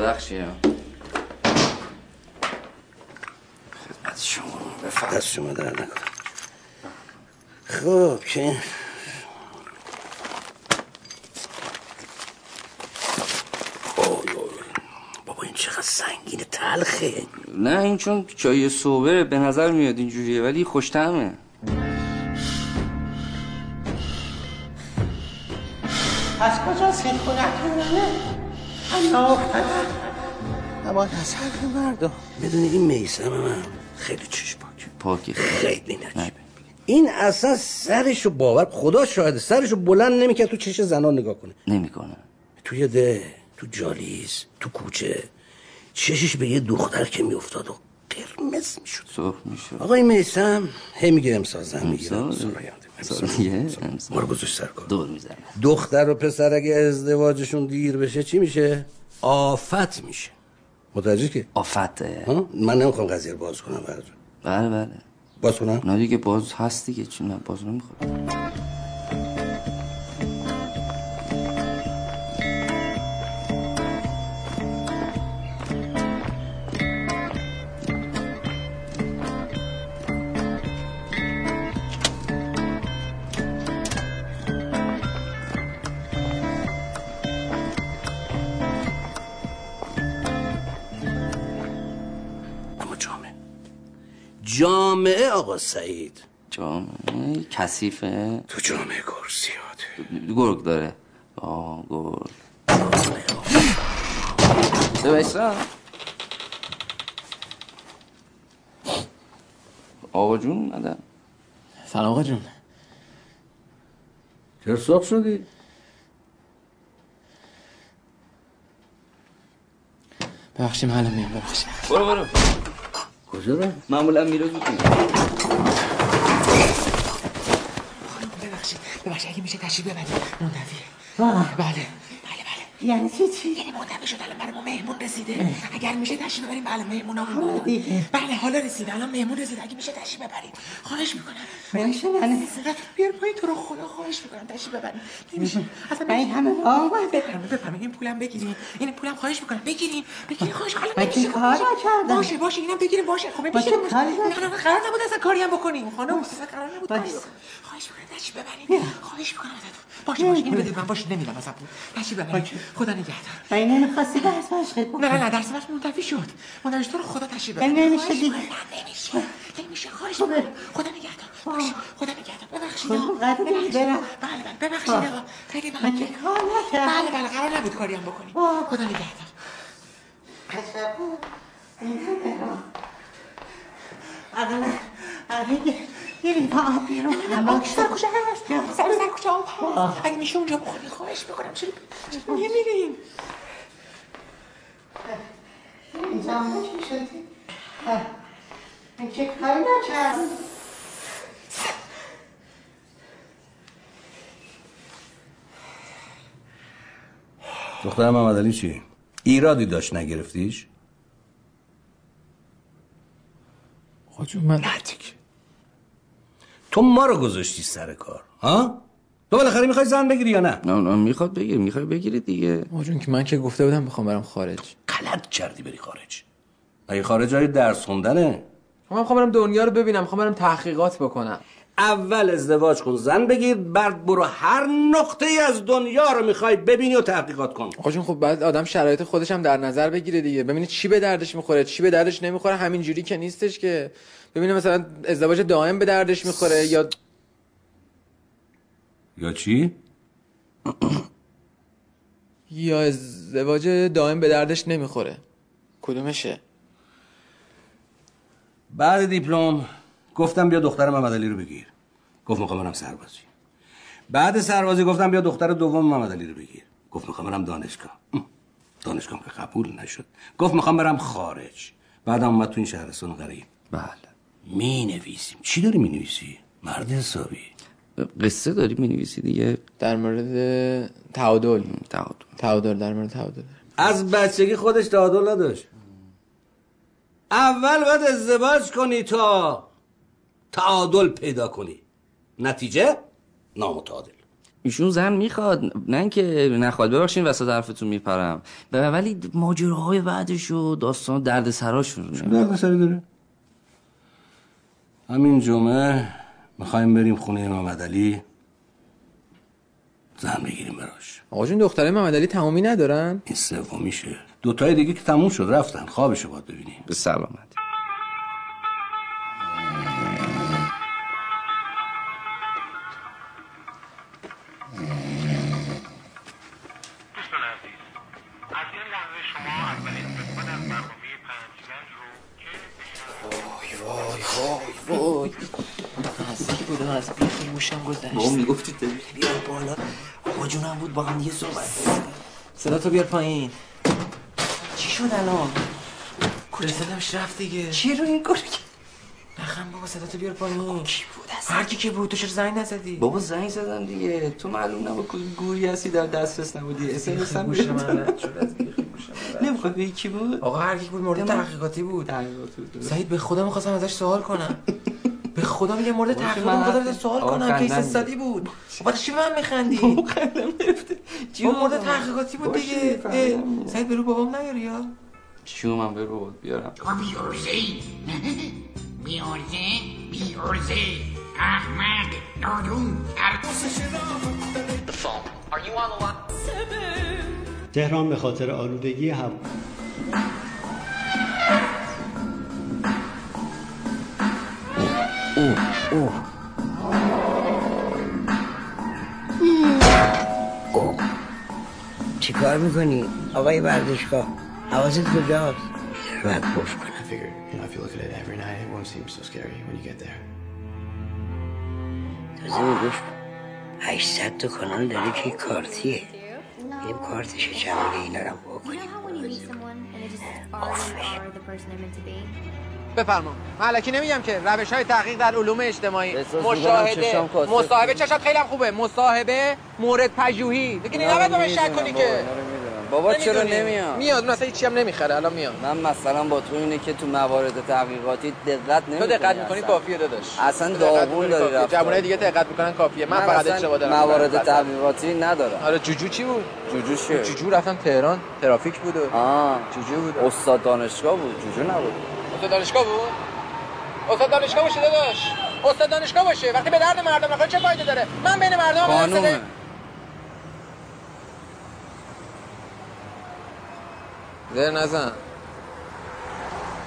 Speaker 7: ببخشید.
Speaker 11: خدمت شما. بفرست شما در نکن خب که چقدر سنگین تلخه.
Speaker 7: نه این چون چای صبح به نظر میاد اینجوریه ولی خوشتمه
Speaker 10: از کجاست این افتادم
Speaker 11: نباید از حرف مردم. بدونی این میسم من خیلی چشم پاک
Speaker 7: پاکی
Speaker 11: خیلی نجیبه این اصلا سرش رو باور خدا شاهده سرش رو بلند نمی‌کرد تو چش زنان نگاه کنه.
Speaker 7: نمی‌کنه.
Speaker 11: توی ده تو جالیز تو کوچه. چشش به یه دختر که میافتاد و قرمز می‌شد.
Speaker 7: سرخ میشه
Speaker 11: آقای میسم هی میگه زن می‌گیرم.
Speaker 7: امسال؟ سالیه؟
Speaker 11: ما رو گذاشت سر کار.
Speaker 7: دور می‌زنه.
Speaker 11: دختر و پسر اگه ازدواجشون دیر بشه چی میشه؟ آفت میشه. متوجه که
Speaker 7: آفته؟
Speaker 11: من نمی‌خوام قضیه رو باز کنم براتون.
Speaker 7: بله بله.
Speaker 11: باز کنم؟
Speaker 7: نه دیگه باز هست دیگه. چی نه باز نمی‌خواد.
Speaker 11: جامعه آقا سعید؟
Speaker 7: جامعه کثیفه؟
Speaker 11: تو جامعه گرسیاده
Speaker 7: گرگ داره. آه گرگ. بایستا آقا جون اومدن
Speaker 2: سلام آقا جون.
Speaker 11: چرا سرخ شدی؟
Speaker 2: من الان میام ببخشید.
Speaker 7: برو برو.
Speaker 11: کجا رو؟
Speaker 7: معمولا میره زود
Speaker 1: ببخشید ببخشید اگه میشه تشریف ببرید منتفیه. بله
Speaker 10: یعنی چی چی؟
Speaker 1: یعنی منتفی شد الان برای ما مهمون رسیده اگر میشه تشریف ببریم بله مهمون ها. بله حالا رسیده الان مهمون رسیده اگه میشه تشریف ببریم خواهش می‌کنم
Speaker 10: نمیشه من
Speaker 1: بیار پایین تو رو خدا خواهش می‌کنم تشریف ببریم نمیشه اصلا
Speaker 10: من این همه اومده.
Speaker 1: بفرمایید بفرمایید این پولم بگیریم این پولم خواهش می‌کنم بگیریم بگیریم خواهش حالا نمیشه
Speaker 10: کار
Speaker 1: باشه.
Speaker 10: نکردم.
Speaker 1: باشه باشه اینم بگیریم باشه خب
Speaker 10: که
Speaker 1: باشه.
Speaker 10: کاری
Speaker 1: نه نه قرار نبود اصلا کاری هم بکنیم خانم اصلا قرار نبود خواهش می‌کنم خواهش می‌کنم ازتون باشه باشه این بده من. باشه نمیدم ازم تشریف ببریم خدا نگهدار.
Speaker 10: من نمی‌خواستی درس مشقی
Speaker 1: نه نه نه درس بس منتفی شد. شد تو رو خدا تشریف
Speaker 10: من
Speaker 1: ببریم
Speaker 10: نمیشه دیگه.
Speaker 1: نمیشه. نمیشه. خواهش می‌کنم. خدا نگهدار. باشه. خدا نگهدار. ببخشید
Speaker 10: خب،
Speaker 1: ببخشید. بله بله. ببخشید. خیلی
Speaker 10: من
Speaker 1: ممنون. بله بله. قرار نبود کاری هم بکنیم. خدا نگهدار.
Speaker 10: اقلا اگه آب بیرون.
Speaker 1: اما سر کوچه هست؟ سر سر کوچه آب هست اگه میشه اونجا بخوریم خواهش می‌کنم چرا چرا نمیریم؟
Speaker 10: اینجا هم چی شدی؟ کاری نکردم
Speaker 11: دختر محمد علی چی؟ ایرادی داشت نگرفتیش؟
Speaker 2: آقا جون من
Speaker 11: تو ما رو گذاشتی سر کار ها؟ تو بالاخره می‌خوای زن بگیری یا نه؟
Speaker 7: نه نه می‌خواد بگیر می‌خوای بگیری دیگه.
Speaker 2: آقا جون که من که گفته بودم می‌خوام برم خارج.
Speaker 11: غلط کردی بری خارج. اگه خارج های درس خوندنه؟
Speaker 2: من می‌خوام برم دنیا رو ببینم می‌خوام برم تحقیقات بکنم.
Speaker 11: اول ازدواج کن زن بگیر بعد برو هر نقطه ای از دنیا رو می‌خوای ببینی و تحقیقات کن.
Speaker 2: آقا جون خب بعد آدم شرایط خودش هم در نظر بگیره دیگه. ببینه چی به دردش می‌خوره چی به دردش نمی‌خوره همین جوری که نیستش که. ببینه مثلا ازدواج دائم به دردش می‌خوره یا
Speaker 11: یا چی؟
Speaker 2: یا ازدواج دائم به دردش نمی‌خوره. کدومشه؟
Speaker 11: بعد دیپلم گفتم بیا دختر محمد علی رو بگیر. گفت می‌خوام برم سربازی. بعد سربازی گفتم بیا دختر دوم محمد علی رو بگیر. گفت می‌خوام برم دانشگاه. دانشگاه که قبول نشد. گفت می‌خوام برم خارج. بعدم اومد تو این شهرستان غریب.
Speaker 7: بله.
Speaker 11: می نویسیم چی داری می نویسی؟ مرد حسابی.
Speaker 7: قصه داری می‌نویسی دیگه.
Speaker 2: در مورد تعادل.
Speaker 7: تعادل.
Speaker 2: تعادل در مورد تعادل.
Speaker 11: از بچگی خودش تعادل نداشت. اول باید ازدواج کنی تا تعادل پیدا کنی. نتیجه نامتعادل.
Speaker 7: ایشون زن می‌خواد. نه اینکه نخواد. ببخشید وسط حرفتون میپرم. و- ولی ماجراهای بعدش و داستان درد سراشون
Speaker 11: درد سری داره؟ همین جمعه می‌خوایم بریم خونه محمد علی زن بگیریم براش.
Speaker 2: آقا جون دختره محمد علی تمامی ندارن؟
Speaker 11: این سومیشه. دوتای دیگه که تموم شد رفتن. خوابشو باید ببینیم.
Speaker 7: به سلامت.
Speaker 33: از
Speaker 2: بیخ موشم گذشت.
Speaker 7: بابا می‌گفتی تو
Speaker 2: بیار بالا. آقا جونم بود با هم دیگه صحبت صدا تو بیار پایین. چی شد الان؟ رسیدمش رفت دیگه.
Speaker 34: چی رو این کار
Speaker 2: نخم بابا صدا تو بیار پایین. کی بود هر کی که بود تو چرا زنگ نزدی؟
Speaker 7: بابا زنگ زدم دیگه. تو معلوم نبود کدوم گوری هستی در دسترس نبودی. هم
Speaker 2: بیخ گوش من رد.
Speaker 7: نمی‌خواد بگی کی بود؟
Speaker 2: آقا هر کی بود مورد. تحقیقاتی بود.
Speaker 7: تحقیقاتی بود.
Speaker 2: سعید به خدا می‌خواستم ازش سوال کنم. به خدا میگه مورد
Speaker 7: من
Speaker 2: می‌خواستم سوال کنم کیس
Speaker 7: خندم
Speaker 2: استادی بود. بابا چی به من میخندی؟ بابا مورد تحقیقاتی بود دیگه؟ سعید برو بابام نیاری یا؟
Speaker 7: چیو من برو بیارم؟
Speaker 35: بیارزه. بیارزه. بیارزه. احمد نادون
Speaker 36: تهران به خاطر آلودگی هوا.
Speaker 10: اوه اوه اوه چی کار می‌کنی؟ آقای ورزشگاه حواست کجاست؟ باید گفت کنم
Speaker 1: I figured, you know, if you look at it every night, it won't seem so scary when you get there.
Speaker 10: تازه می‌گفت 800 تا کانال داره که کارتیه بریم کارتش چمالی اینا رو هم بکنیم
Speaker 2: بفرما. ملکی نمیگم که روش های تحقیق در علوم اجتماعی. مشاهده. مصاحبه چشات خیلی هم خوبه. مصاحبه مورد پژوهی. دیگه
Speaker 7: اینا
Speaker 2: من
Speaker 7: می‌دونم
Speaker 2: شک کنی که.
Speaker 7: بابا چرا. نمیاد؟
Speaker 2: میاد اون اصلا هیچی هم نمی‌خره. الان میاد.
Speaker 7: من مثلا با تو اینه که تو موارد تحقیقاتی دقت نمی‌کنی
Speaker 2: تو دقت می‌کنی. کافیه داداش.
Speaker 7: اصلا داغون داری.
Speaker 2: جوانای دیگه دقت می‌کنن کافیه. من, فقط
Speaker 7: اصلا
Speaker 2: اشتباه دارم
Speaker 7: موارد. تحقیقاتی ندارم.
Speaker 2: آره جوجو چی بود؟
Speaker 7: جوجو چیه؟
Speaker 2: جوجو رفتم تهران. ترافیک بود و
Speaker 7: آه.
Speaker 2: جوجو بود.
Speaker 7: استاد دانشگاه بود. جوجو نبود.
Speaker 2: استاد دانشگاه بود؟ استاد دانشگاه باشه داداش. استاد دانشگاه باشه. وقتی به درد مردم نخوره چه فایده داره؟ من بین مردم صدای- زر نزن.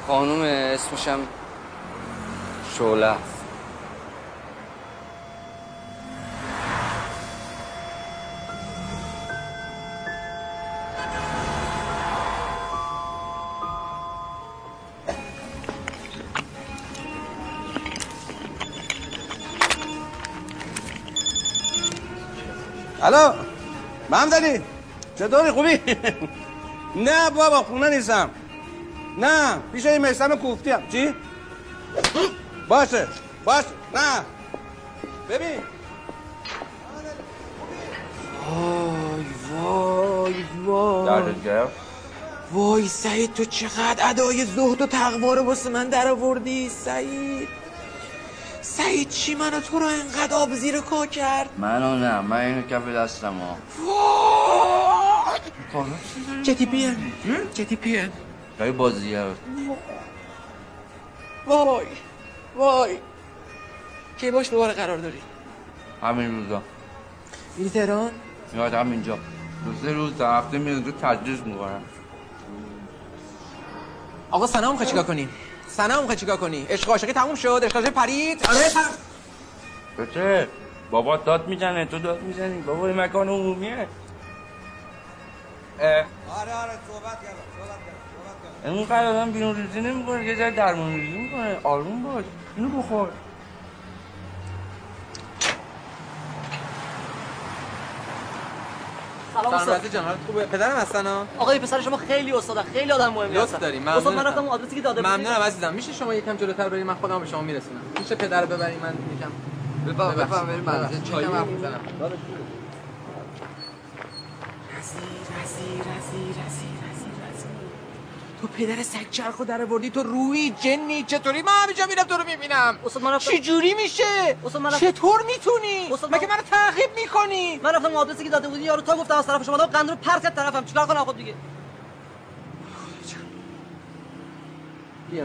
Speaker 7: خانوم اسمشم شعله
Speaker 11: الو؟ محمد چطوری خوبی؟ نه بابا خونه نیستم. نه پیش این میسم کوفتی هم. چی؟ باشه باشه. نه. ببین.
Speaker 2: وای وای
Speaker 7: گرفت
Speaker 2: وای سعید تو چقدر ادای زهد و تقوا رو واسه من در آوردی سعید؟ سعید چی منو تو رو انقدر آب زیر کا کرد؟
Speaker 7: منو نه من اینو کف دستم ها
Speaker 2: جدی بیان جدی بیان
Speaker 7: جای بازیه
Speaker 2: وای! وای! کی باش دوباره قرار داری؟
Speaker 7: همین روزا.
Speaker 2: میری تهران
Speaker 7: میاد همینجا. دو سه روز در هفته میاد اونجا تدریس می‌کنم.
Speaker 2: آقا سنا می‌خوای چیکار کنی؟ سنا می‌خوای چیکار کنی؟ عشق عاشقی تموم شد عشق عاشقی پرید. آره
Speaker 7: بچه بابا داد می‌زنه تو داد می‌زنی. بابا این مکان عمومیه. اه.
Speaker 11: آره آره صحبت کردم صحبت کردم
Speaker 7: اینقدر آدم بیرون ریزی نمی‌کنه یه ذره درمون ریزی می‌کنه. آروم باش اینو بخور.
Speaker 6: سلام استاد
Speaker 2: سلامتی جان حالت خوبه؟ پدرم هستن ها؟
Speaker 6: آقای پسر شما خیلی استاد خیلی آدم مهمی هستن.
Speaker 2: داری
Speaker 6: استاد من. رفتم اون آدرسی که داده
Speaker 2: ممنونم عزیزم. میشه شما یکم جلوتر برید من خودم به شما میرسونم. میشه پدر رو ببرید من یکم
Speaker 7: بفهم. بفهم بریم. مدرسه چای.
Speaker 2: می‌زنم. رسی رسی رسی رسی تو پدر سگ چرخ رو در آوردی تو روی جنی چطوری؟ من همینجا میرم تو رو می‌بینم.
Speaker 6: استاد من رفتم
Speaker 2: چی جوری میشه؟
Speaker 6: استاد من رفتم-
Speaker 2: چطور می‌تونی؟
Speaker 6: استاد
Speaker 2: مگه منو تعقیب می‌کنی؟
Speaker 6: من رفتم آدرسی که داده بودی یارو تا گفتم از طرف شما قند رو پرت کرد طرفم. چیکار کنم خود دیگه؟
Speaker 2: بیا.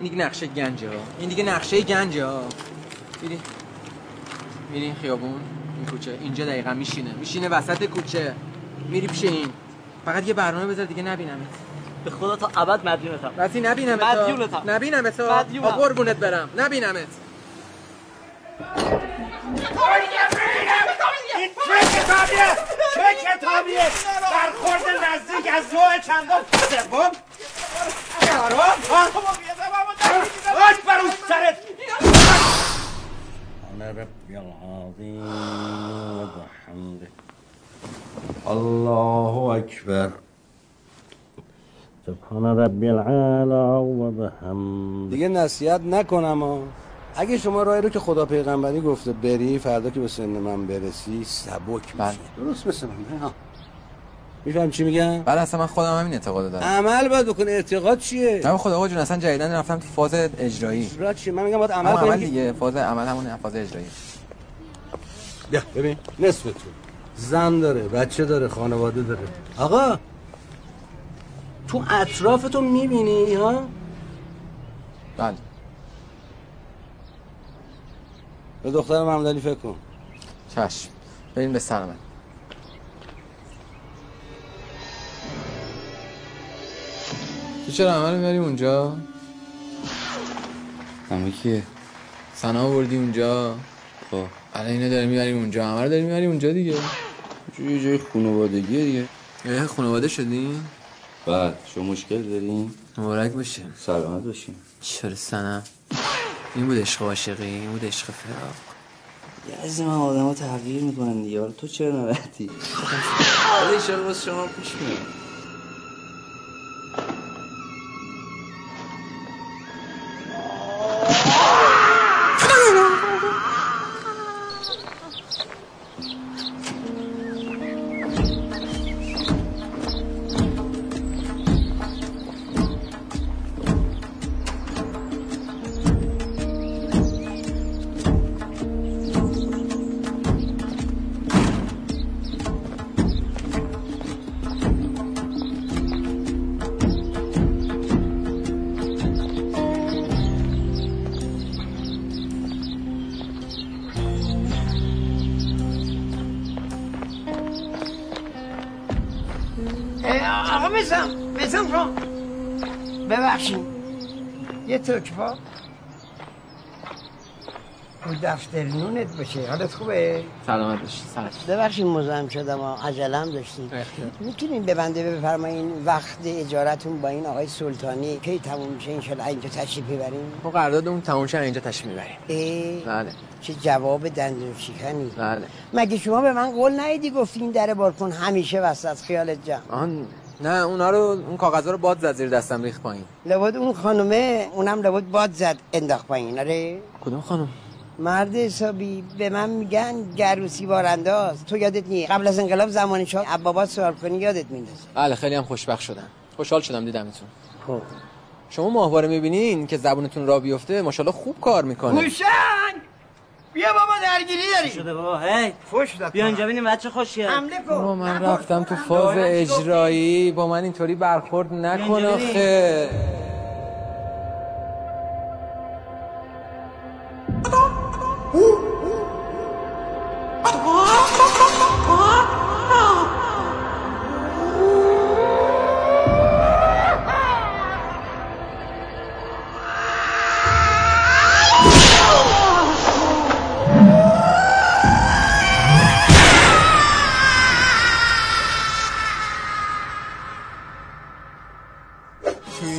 Speaker 2: این دیگه نقشه گنجه ها. این دیگه نقشه گنجه ها. میری میری این خیابون این کوچه. اینجا دقیقا میشینه. میشینه وسط کوچه. میری پیش این. فقط یه برنامه بذار دیگه نبینمت.
Speaker 6: به خدا تا ابد مدیونتم.
Speaker 2: راستی نبینمت
Speaker 6: مدیونتم.
Speaker 2: نبینمت
Speaker 6: مدیونم.
Speaker 2: قربونت برم. نبینمت.
Speaker 37: این چه کتابیه چه کتابیه برخورد نزدیک از نوع چندم سوم چهارم آج بر اون سرت
Speaker 11: ربي العظيم وبحمده الله أكبر سبحان ربي العالى وبحمده دیگه نصیحت نکنم ها. اگه شما راهی رو که خدا پیغمبری گفته بری فردا که به سن من برسی سبک میشه. درست مثل من ها میفهم چی میگم؟
Speaker 2: بله اصلا من خودم همین اعتقاد دارم.
Speaker 11: عمل باید بکنه اعتقاد چیه؟
Speaker 2: نه خدا آقا جون اصلا جدیدن رفتم تو فاز اجرایی.
Speaker 11: اجرا چیه؟ من میگم باید عمل
Speaker 2: عمل, عمل
Speaker 11: کنی.
Speaker 2: دیگه فاز عمل همون فاز اجرایی.
Speaker 11: بیا ببین نصف تو زن داره بچه داره خانواده داره. آقا تو اطرافتو می‌بینی ها
Speaker 2: بله.
Speaker 11: به دختر محمد فکر کن.
Speaker 2: چشم. بریم به سلامت تو چرا عمل می‌بری اونجا؟
Speaker 7: همه کیه؟
Speaker 2: سنا بردی اونجا؟
Speaker 7: خب.
Speaker 2: الان اینو داری می‌بری اونجا. همه رو داری می‌بری اونجا دیگه.
Speaker 7: یه جای خانوادگیه دیگه.
Speaker 2: یه خانواده شدین؟
Speaker 7: بعد شما مشکل دارین؟
Speaker 2: مبارک باشه.
Speaker 7: سلامت باشین.
Speaker 2: چرا سنم؟ این بود عشق عاشقی این بود عشق فراق.
Speaker 7: یه از من آدم ها تغییر می‌کنن دیگه. حالا تو چرا نرفتی؟ حالا ایشالا باز شما پیش میاد.
Speaker 10: تکفا رو دفتر نونت باشه حالت خوبه؟
Speaker 2: سلامت باشی سلامت
Speaker 10: ببخشید مزاحم شدم عجلم داشتیم. می‌تونین به بنده بفرمایین وقت اجارتون با این آقای سلطانی کی تموم میشه انشالله اینجا تشریف می‌برین
Speaker 2: ما قراردادمون تموم شه اینجا تشریف می‌بریم. بله.
Speaker 10: چه جواب دندون شکنی.
Speaker 2: بله.
Speaker 10: مگه شما به من قول ندیدی گفتی این در بالکن همیشه وسط خیالت جمع؟
Speaker 2: آن نه اونا رو اون کاغذا رو باد زد زیر دستم ریخت پایین.
Speaker 10: لابد اون خانومه اونم لابد باد زد انداخت پایین. آره.
Speaker 2: کدوم خانم
Speaker 10: مرد حسابی به من میگن گروسی بارانداز. تو یادت نیه قبل از انقلاب زمان شاه عبابات سوال کنی یادت میندازه.
Speaker 2: بله خیلی هم خوشبخت شدم. خوشحال شدم دیدمتون.
Speaker 10: خب.
Speaker 2: شما ماهواره می‌بینین که زبونتون را بیفته؟ ماشاءالله خوب کار می‌کنه.
Speaker 10: هوشنگ بیا بابا درگیری داری
Speaker 6: شده بابا؟ هی.
Speaker 10: فوش داد.
Speaker 6: بیا اینجا ببینیم بچه خوشیه
Speaker 10: حمله کن.
Speaker 2: بابا من رفتم تو فاز اجرایی. با من اینطوری برخورد نکن. آخه.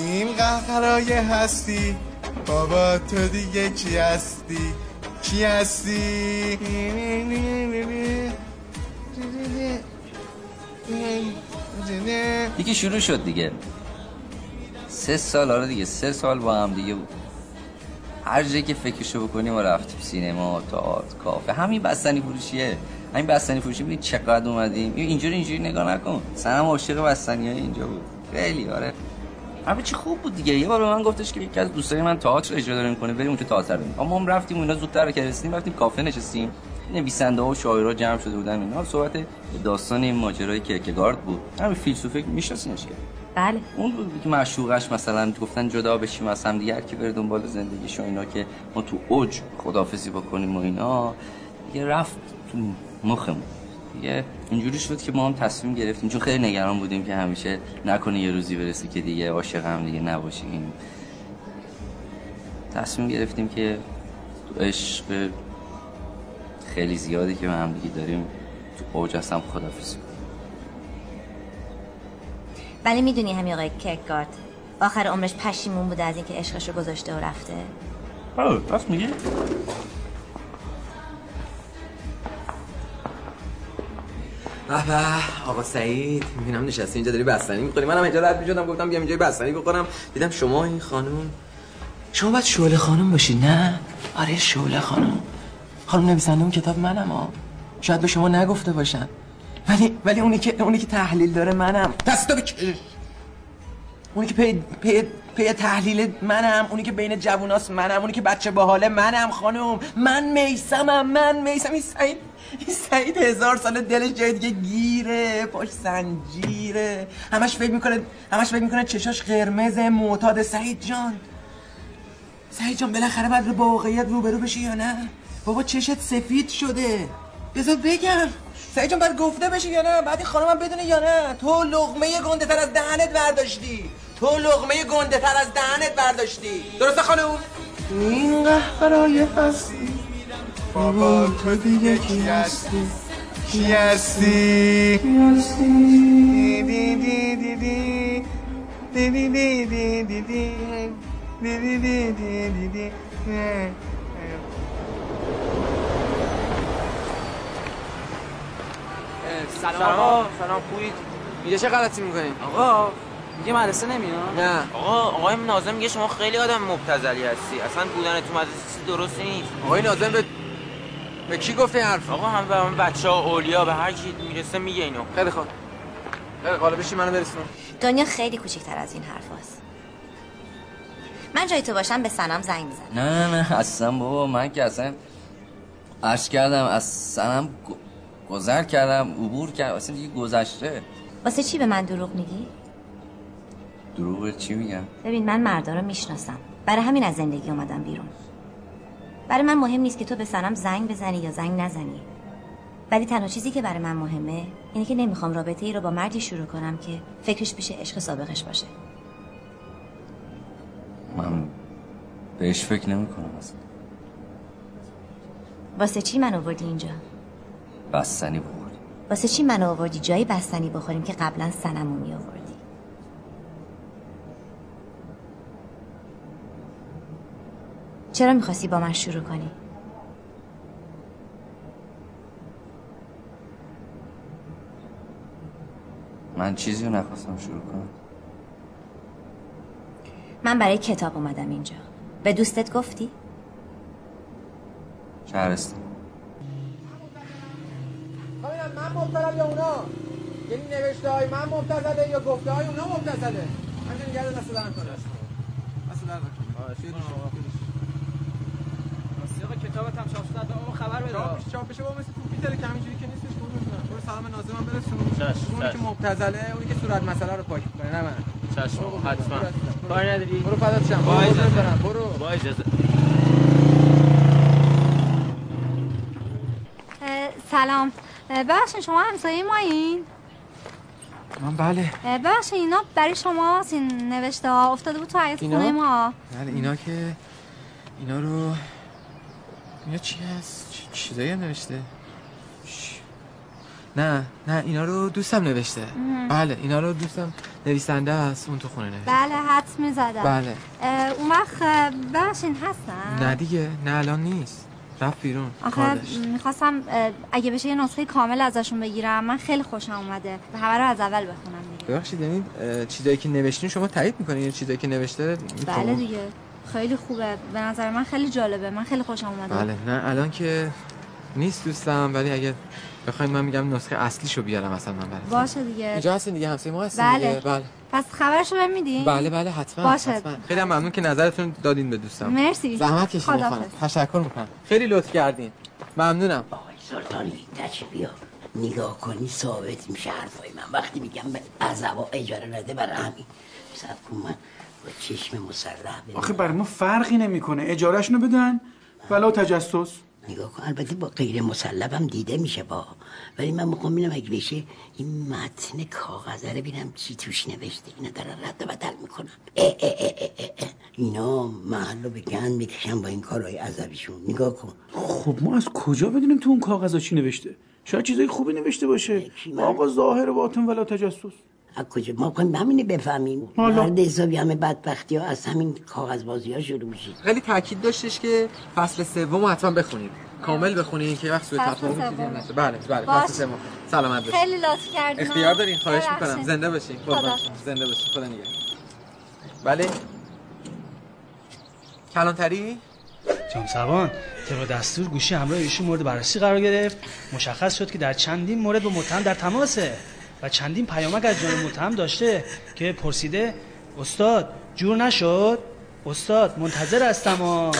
Speaker 23: این قهقرای هستی. بابا تو دیگه کی هستی؟ کی هستی؟
Speaker 7: دیگه شروع شد دیگه. سه سال آره دیگه سه سال با هم دیگه بود. هر جایی که فکرشو بکنیم ما رفتیم سینما تئاتر کافه. همین بستنی فروشیه. همین بستنی فروشی ببین چقدر اومدیم. این- اینجوری اینجوری نگاه نکن. سنم عاشق بستنی های اینجا بود. خیلی آره. همه چی خوب بود دیگه. یه بار به من گفتش که یکی از دوستای من تئاتر اجرا داره می‌کنه بریم اونجا تئاتر ببینیم. اما ما رفتیم اینا زودتر که رسیدیم رفتیم کافه نشستیم. نویسنده ها و شاعرها جمع شده بودن اینا. صحبت داستان این ماجرای کیرکگارد بود. همین فیلسوفه میشناسینش که؟
Speaker 12: بله.
Speaker 7: اون بود که معشوقش مثلا گفتن جدا بشیم از هم دیگه کی بره دنبال زندگیش و اینا که ما تو اوج خدافزی بکنیم و اینا. دیگه رفت تو مخمون. دیگه اینجوری شد که ما هم تصمیم گرفتیم چون خیلی نگران بودیم که همیشه نکنه یه روزی برسه که دیگه عاشق هم دیگه نباشیم. تصمیم گرفتیم که تو عشق خیلی زیادی که ما هم دیگه داریم تو اوج از هم خدافزی کنیم.
Speaker 12: ولی می‌دونی همین آقای کرکگارد آخر عمرش پشیمون بوده از اینکه عشقش رو گذاشته و رفته؟
Speaker 7: آه راست میگه
Speaker 2: به آقا سعید می‌بینم نشستی اینجا داری بستنی می‌خوری. منم اینجا رد می‌شدم گفتم بیام اینجا بستنی بخورم. دیدم شما این خانم شما باید شعله خانم باشی نه؟ آره شعله خانم خانم نویسنده اون کتاب منم ها شاید به شما نگفته باشن. ولی ولی اونی که اونی که تحلیل داره منم. دستو بکش اونی که پی, پی, پی تحلیل منم اونی که بین جووناست منم اونی که بچه باحاله منم خانم من میسمم من میسم این سعید این سعید هزار سال دلش جای دیگه گیره پاش زنجیره همش فکر می‌کنه همش فکر می‌کنه چشاش قرمز معتاد. سعید جان. سعید جان بالاخره باید با واقعیت روبرو بشی یا نه؟ بابا چشت سفید شده. بذار بگم. سعید جان باید گفته بشی یا نه؟ بعد این خانمم بدونه یا نه؟ تو لغمه گنده تر از دهنت برداشتی. تو لغمه گنده تر از دهنت برداشتی درسته خانم این قهبرای هستی
Speaker 23: بابا تو دیگه کی هستی کی هستی
Speaker 2: هستی
Speaker 23: دی دی دی دی دی دی دی دی دی دی دی دی دی دی دی
Speaker 2: سلام سلام خوبید اینجا چه غلطی می‌کنیم
Speaker 38: آقا میگه مدرسه نمیاد؟
Speaker 2: نه.
Speaker 38: آقا آقای ناظم میگه شما خیلی آدم مبتذلی هستی. اصلا بودن تو مدرسه درست نیست.
Speaker 2: آقای ناظم به به کی گفته این حرف؟
Speaker 38: آقا هم به همه بچه ها اولیا به هر کی می‌رسه میگه اینو.
Speaker 2: خیلی خوب. خیلی حالا بشی منو برسون.
Speaker 12: دنیا خیلی کوچکتر از این حرف هست. من جای تو باشم به سنم زنگ می‌زنم
Speaker 7: نه نه اصلا بابا من که اصلا عرض کردم از سنم گذر کردم عبور کردم. اصلا دیگه گذشته.
Speaker 12: واسه چی به من دروغ میگی؟
Speaker 7: دروغ چی میگم؟
Speaker 12: ببین من مردا رو می‌شناسم. برای همین از زندگی اومدم بیرون. برای من مهم نیست که تو به سنم زنگ بزنی یا زنگ نزنی. ولی تنها چیزی که برای من مهمه اینه که نمی‌خوام رابطه ای رو با مردی شروع کنم که فکرش پیش عشق سابقش باشه.
Speaker 7: من بهش فکر نمی کنم اصلا.
Speaker 12: واسه چی من آوردی اینجا؟
Speaker 7: بستنی بخور
Speaker 12: واسه چی من آوردی؟ جایی بستنی بخوریم که قبلا سنمو می آوردی چرا می‌خواستی با من شروع کنی؟
Speaker 7: من چیزی رو نخواستم شروع کنم.
Speaker 12: من برای کتاب اومدم اینجا. به دوستت گفتی؟
Speaker 7: شهرستان.
Speaker 2: من مبتلم یا اونا؟ یعنی نوشته های من مبتزله یا گفته های اونا مبتزله همچنین نگرد دست درم کنه دست درم
Speaker 38: آقا کتابت هم چاپ شده آقا خبر بده.
Speaker 2: چاپ بشه چاپ بشه با مثل کامپیوتر که همینجوری که نیستش قربونت برم برو سلام ناظمم برسون.
Speaker 38: چشم،
Speaker 2: اونی که
Speaker 38: چشم.
Speaker 2: مبتذله اونی که صورت مسئله رو پاک می‌کنه نه من.
Speaker 38: چشم حتما. کاری نداری؟
Speaker 2: برو فدات شم.
Speaker 38: با
Speaker 2: برو
Speaker 38: اجازه. با اجازه.
Speaker 9: سلام. ببخشید شما همسایه ما این
Speaker 2: من بله.
Speaker 9: ببخشید اینا برای شما این نوشته ها. افتاده بود تو حیاط؟ خونه ما.
Speaker 2: بله اینا که اینا رو اینا چی هست؟ چ- چیزایی هم نوشته؟ چ- نه نه اینا رو دوستم نوشته.
Speaker 9: مهم.
Speaker 2: بله اینا رو دوستم نویسنده است اون تو خونه نوشته.
Speaker 9: بله حدس می‌زدم.
Speaker 2: بله.
Speaker 9: اون وقت اه، ببخشید هستن؟
Speaker 2: نه دیگه نه الان نیست. رفت بیرون
Speaker 9: آخه می‌خواستم اگه بشه یه نسخه کامل ازشون بگیرم. من خیلی خوشم اومده. همه رو از اول بخونم دیگه.
Speaker 2: ببخشید یعنی چیزایی که نوشتین شما تایید می‌کنین؟ یعنی چیزایی که نوشته
Speaker 9: بله دیگه. خیلی خوبه. به نظر من خیلی جالبه. من خیلی خوشم اومده.
Speaker 2: بله. نه الان که نیست دوستم ولی اگه بخواید من میگم نسخه اصلیشو بیارم اصلا من براتون.
Speaker 9: باشه دیگه.
Speaker 2: اینجا هستین دیگه؟ همسایه ما هستین
Speaker 9: بله.
Speaker 2: دیگه؟ بله.
Speaker 9: پس خبرشو بهم میدین
Speaker 2: بله بله حتما
Speaker 9: باشه.
Speaker 2: حتما. خیلی هم ممنون که نظرتون دادین به دوستم.
Speaker 9: مرسی.
Speaker 2: زحمت کشیدین
Speaker 9: خداحافظ.
Speaker 2: خانم. تشکر می‌کنم. خیلی لطف کردین. ممنونم.
Speaker 10: سلطانی تچ بیا. نگاه کنی ثابت میشه حرفای من. وقتی میگم به عذبا اجاره نده برای همین. سب کن من. با چشم مسلح ببینم.
Speaker 39: آخه برای ما فرقی نمی‌کنه. اجارهشونو بدن. ولا تجسس.
Speaker 10: نگاه کن. البته با غیر مسلبم دیده میشه با. ولی من می‌خوام ببینم اگه بشه این متن کاغذه رو ببینم چی توش نوشته. اینا دارن رد و بدل می‌کنن. اه اه اه. اینا محل رو به گند می‌کشن با این کارهای عذبیشون نگاه کن.
Speaker 39: خب ما از کجا بدونیم تو اون کاغذا چی نوشته؟ شاید چیزای خوبی نوشته باشه. آقا ظاهر باطن ولا تجسس.
Speaker 10: از کجا؟ ما کنیم همینه بفهمیم.
Speaker 2: حالا.
Speaker 10: مرد حسابی همه بدبختی ها از همین کاغذ بازی ها شروع میشه.
Speaker 2: خیلی تاکید داشتش که فصل سوم رو حتما بخونید کامل بخونید که وقت. هم نشه. بله بله. فصل سوم. سلامت باشید
Speaker 9: خیلی لطف کردین
Speaker 2: اختیار دارین؟ خواهش. می‌کنم. زنده باشین. زنده باشین. خدا نگهدار. بله. کلانتری؟
Speaker 40: جام سوان طبق دستور گوشی همراه ایشون مورد بررسی قرار گرفت. مشخص شد که در چندین مورد با متهم در تماسه. و چندین پیامک از جانب متهم داشته که پرسیده استاد جور نشد؟ استاد منتظر هستم و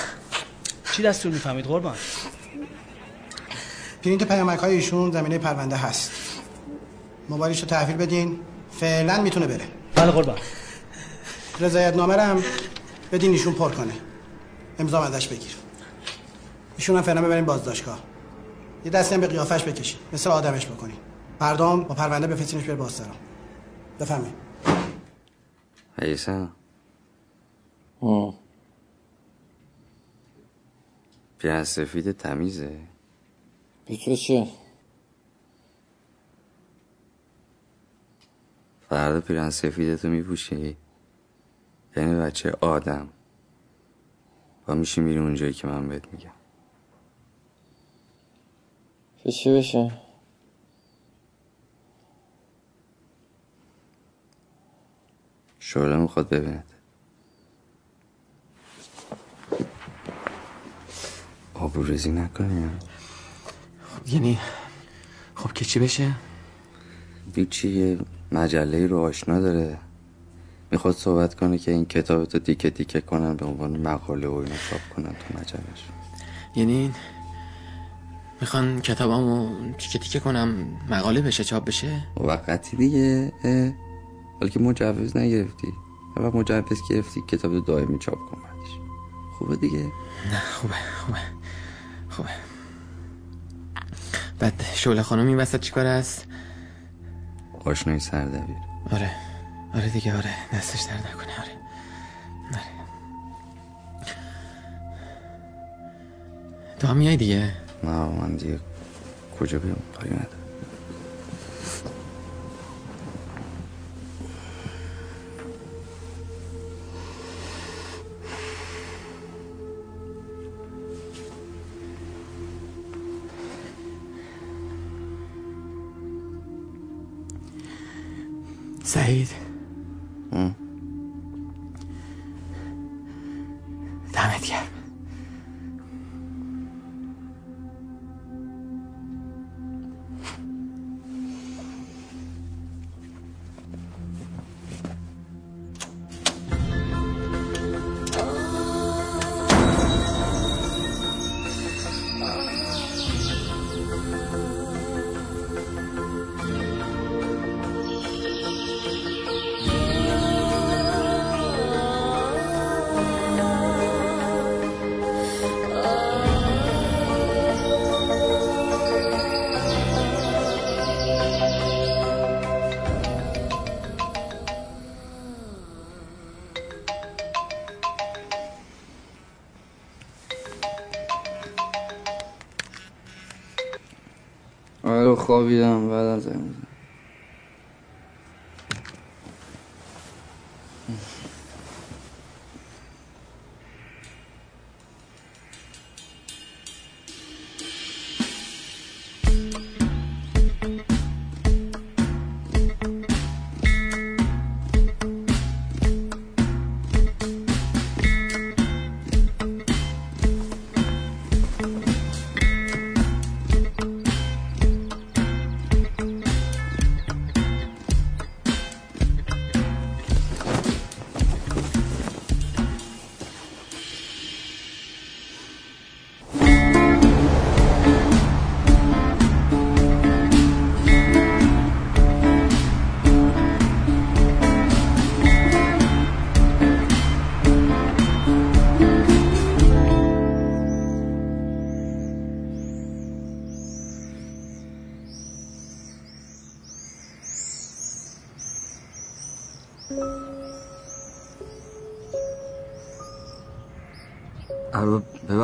Speaker 40: چی دستور می‌فهمید قربان؟
Speaker 41: پرینت پیامک های ایشون زمینه پرونده هست. موبایلش رو تحویل بدین فعلا می‌تونه بره.
Speaker 40: بله قربان.
Speaker 41: رضایت نامه هم بدین ایشون پر کنه. امضا ازش بگیر. ایشون هم فعلا ببرین بازداشتگاه. یه دستی هم به قیافش بکشین. مثل آدمش بکنین. مردم با پرونده بفرستینش بره بازدارم بفهمین.
Speaker 7: عیسا پیاز سفید تمیزه.
Speaker 2: چیه؟
Speaker 7: فردا پیرن سفیدتو میپوشی. یعنی بچه آدم. و میشی میری اونجایی که من بهت میگم.
Speaker 2: چه چی بشه؟
Speaker 7: شعله می‌خواد ببیند آبرو ریزی نکنیم
Speaker 2: یعنی خب که چی بشه؟
Speaker 7: هیچی یه مجله رو آشنا داره. می‌خواد صحبت کنه که این کتاب تو دیکه دیکه کنن به عنوان مقاله و اینا چاپ کنن تو مجلش
Speaker 2: یعنی می‌خوان کتابامو تیکه تیکه کنم مقاله بشه چاپ بشه؟
Speaker 7: وقتی دیگه. حالا که مجوز نگرفتی. اول مجوز گرفتی کتاب رو دائمی چاپ کن بعدش. خوبه دیگه؟
Speaker 2: نه خوبه خوبه خوبه. بعد شعله خانم این وسط چیکار است؟
Speaker 7: آشنای سردبیر.
Speaker 2: آره آره دیگه آره. دستش در نکنه آره. آره. تو هم میای دیگه؟
Speaker 7: نه من دیگه کجا بیام؟ کاری ندارم
Speaker 2: سعید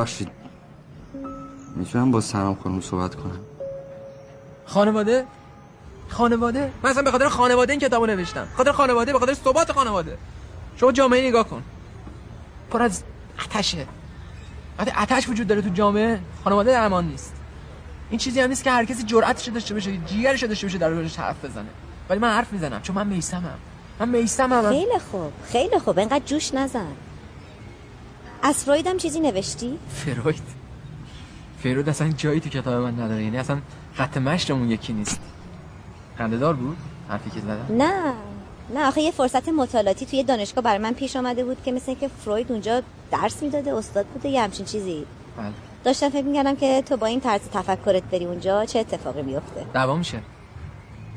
Speaker 7: ببخشید. می‌تونم با سلام خانم صحبت کنم؟
Speaker 2: خانواده؟ خانواده؟ من اصلا به خاطر خانواده این کتابو نوشتم. خاطر خانواده به خاطر ثبات خانواده. شما جامعه نگاه کن. پر از آتشه وقتی آتش وجود داره تو جامعه. خانواده امان نیست. این چیزی هم نیست که هر کسی جرأتش داشته باشه جیگرش داشته باشه در موردش حرف بزنه. ولی من حرف می‌زنم چون من میسمم من میسمم
Speaker 12: خیلی خوب خیلی خوب. انقدر جوش نزن. از فروید هم چیزی نوشتی؟
Speaker 2: فروید. فروید اصلا جایی تو کتاب من نداره. یعنی اصلا خط مشتمون یکی نیست. خنده‌دار بود؟ حرفی که زدم؟
Speaker 12: نه. نه آخه یه فرصت مطالعاتی توی دانشگاه برای من پیش آمده بود که مثل که فروید اونجا درس می‌داده استاد بوده یه همچین چیزی.
Speaker 2: بله.
Speaker 12: داشتم فکر می‌کردم که تو با این طرز تفکرت بری اونجا چه اتفاقی میفته
Speaker 2: دعوا میشه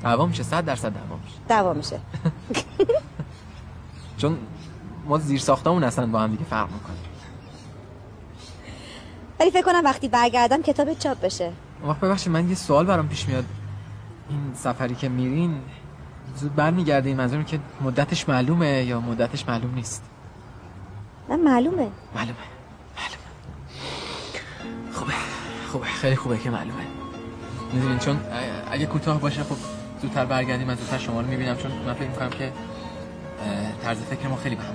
Speaker 2: دعوا میشه 100 درصد دعوا میشه
Speaker 12: دعوا میشه
Speaker 2: چون ما زیر ساختمون اصلا با هم دیگه فرق می‌کنه
Speaker 12: ولی فکر کنم وقتی برگردم کتاب چاپ بشه.
Speaker 2: وقت ببخشید من یه سوال برام پیش میاد. این سفری که میرین زود برمیگردین منظورم که مدتش معلومه یا مدتش معلوم نیست؟
Speaker 12: نه معلومه.
Speaker 2: معلومه خوبه خوبه خیلی خوبه که معلومه. می‌دونین چون اگه کوتاه باشه خب زودتر برگردیم من زودتر شما رو می‌بینم چون من فکر می‌کنم که طرز فکر ما خیلی به هم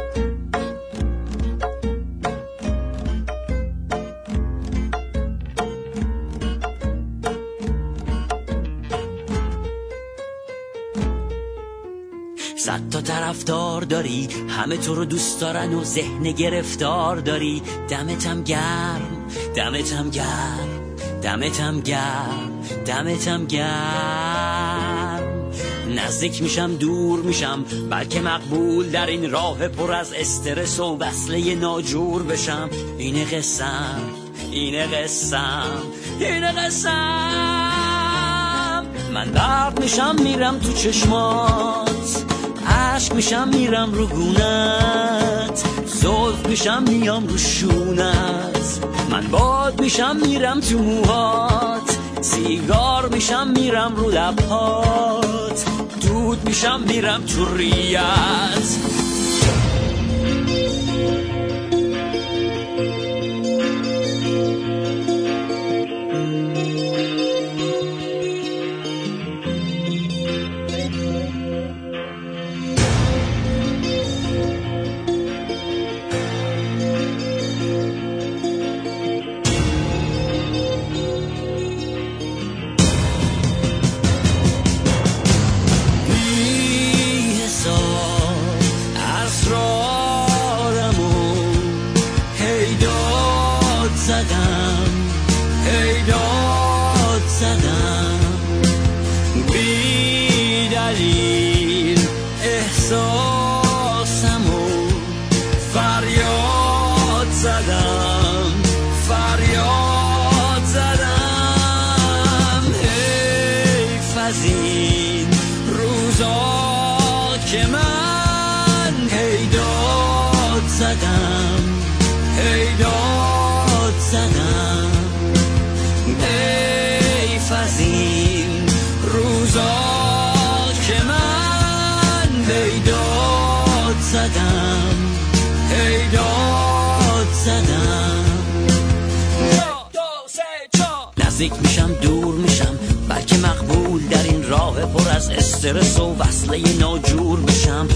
Speaker 28: طرفدار داری همه تو رو دوست دارن و ذهن گرفتار داری. دمتم گرم دمتم گرم دمتم گرم دمتم گرم. نزدیک میشم دور میشم بلکه مقبول در این راه پر از استرس و وصله ناجور بشم. این قسم این قسم این قسم. من درد میشم میرم تو چشمات. عشق میشم میرم رو گونت. زلف میشم میام رو شونت. من باد میشم میرم تو موهات. سیگار میشم میرم رو لبهات. دود میشم میرم تو ریت. از استرس و وصله ناجور بشم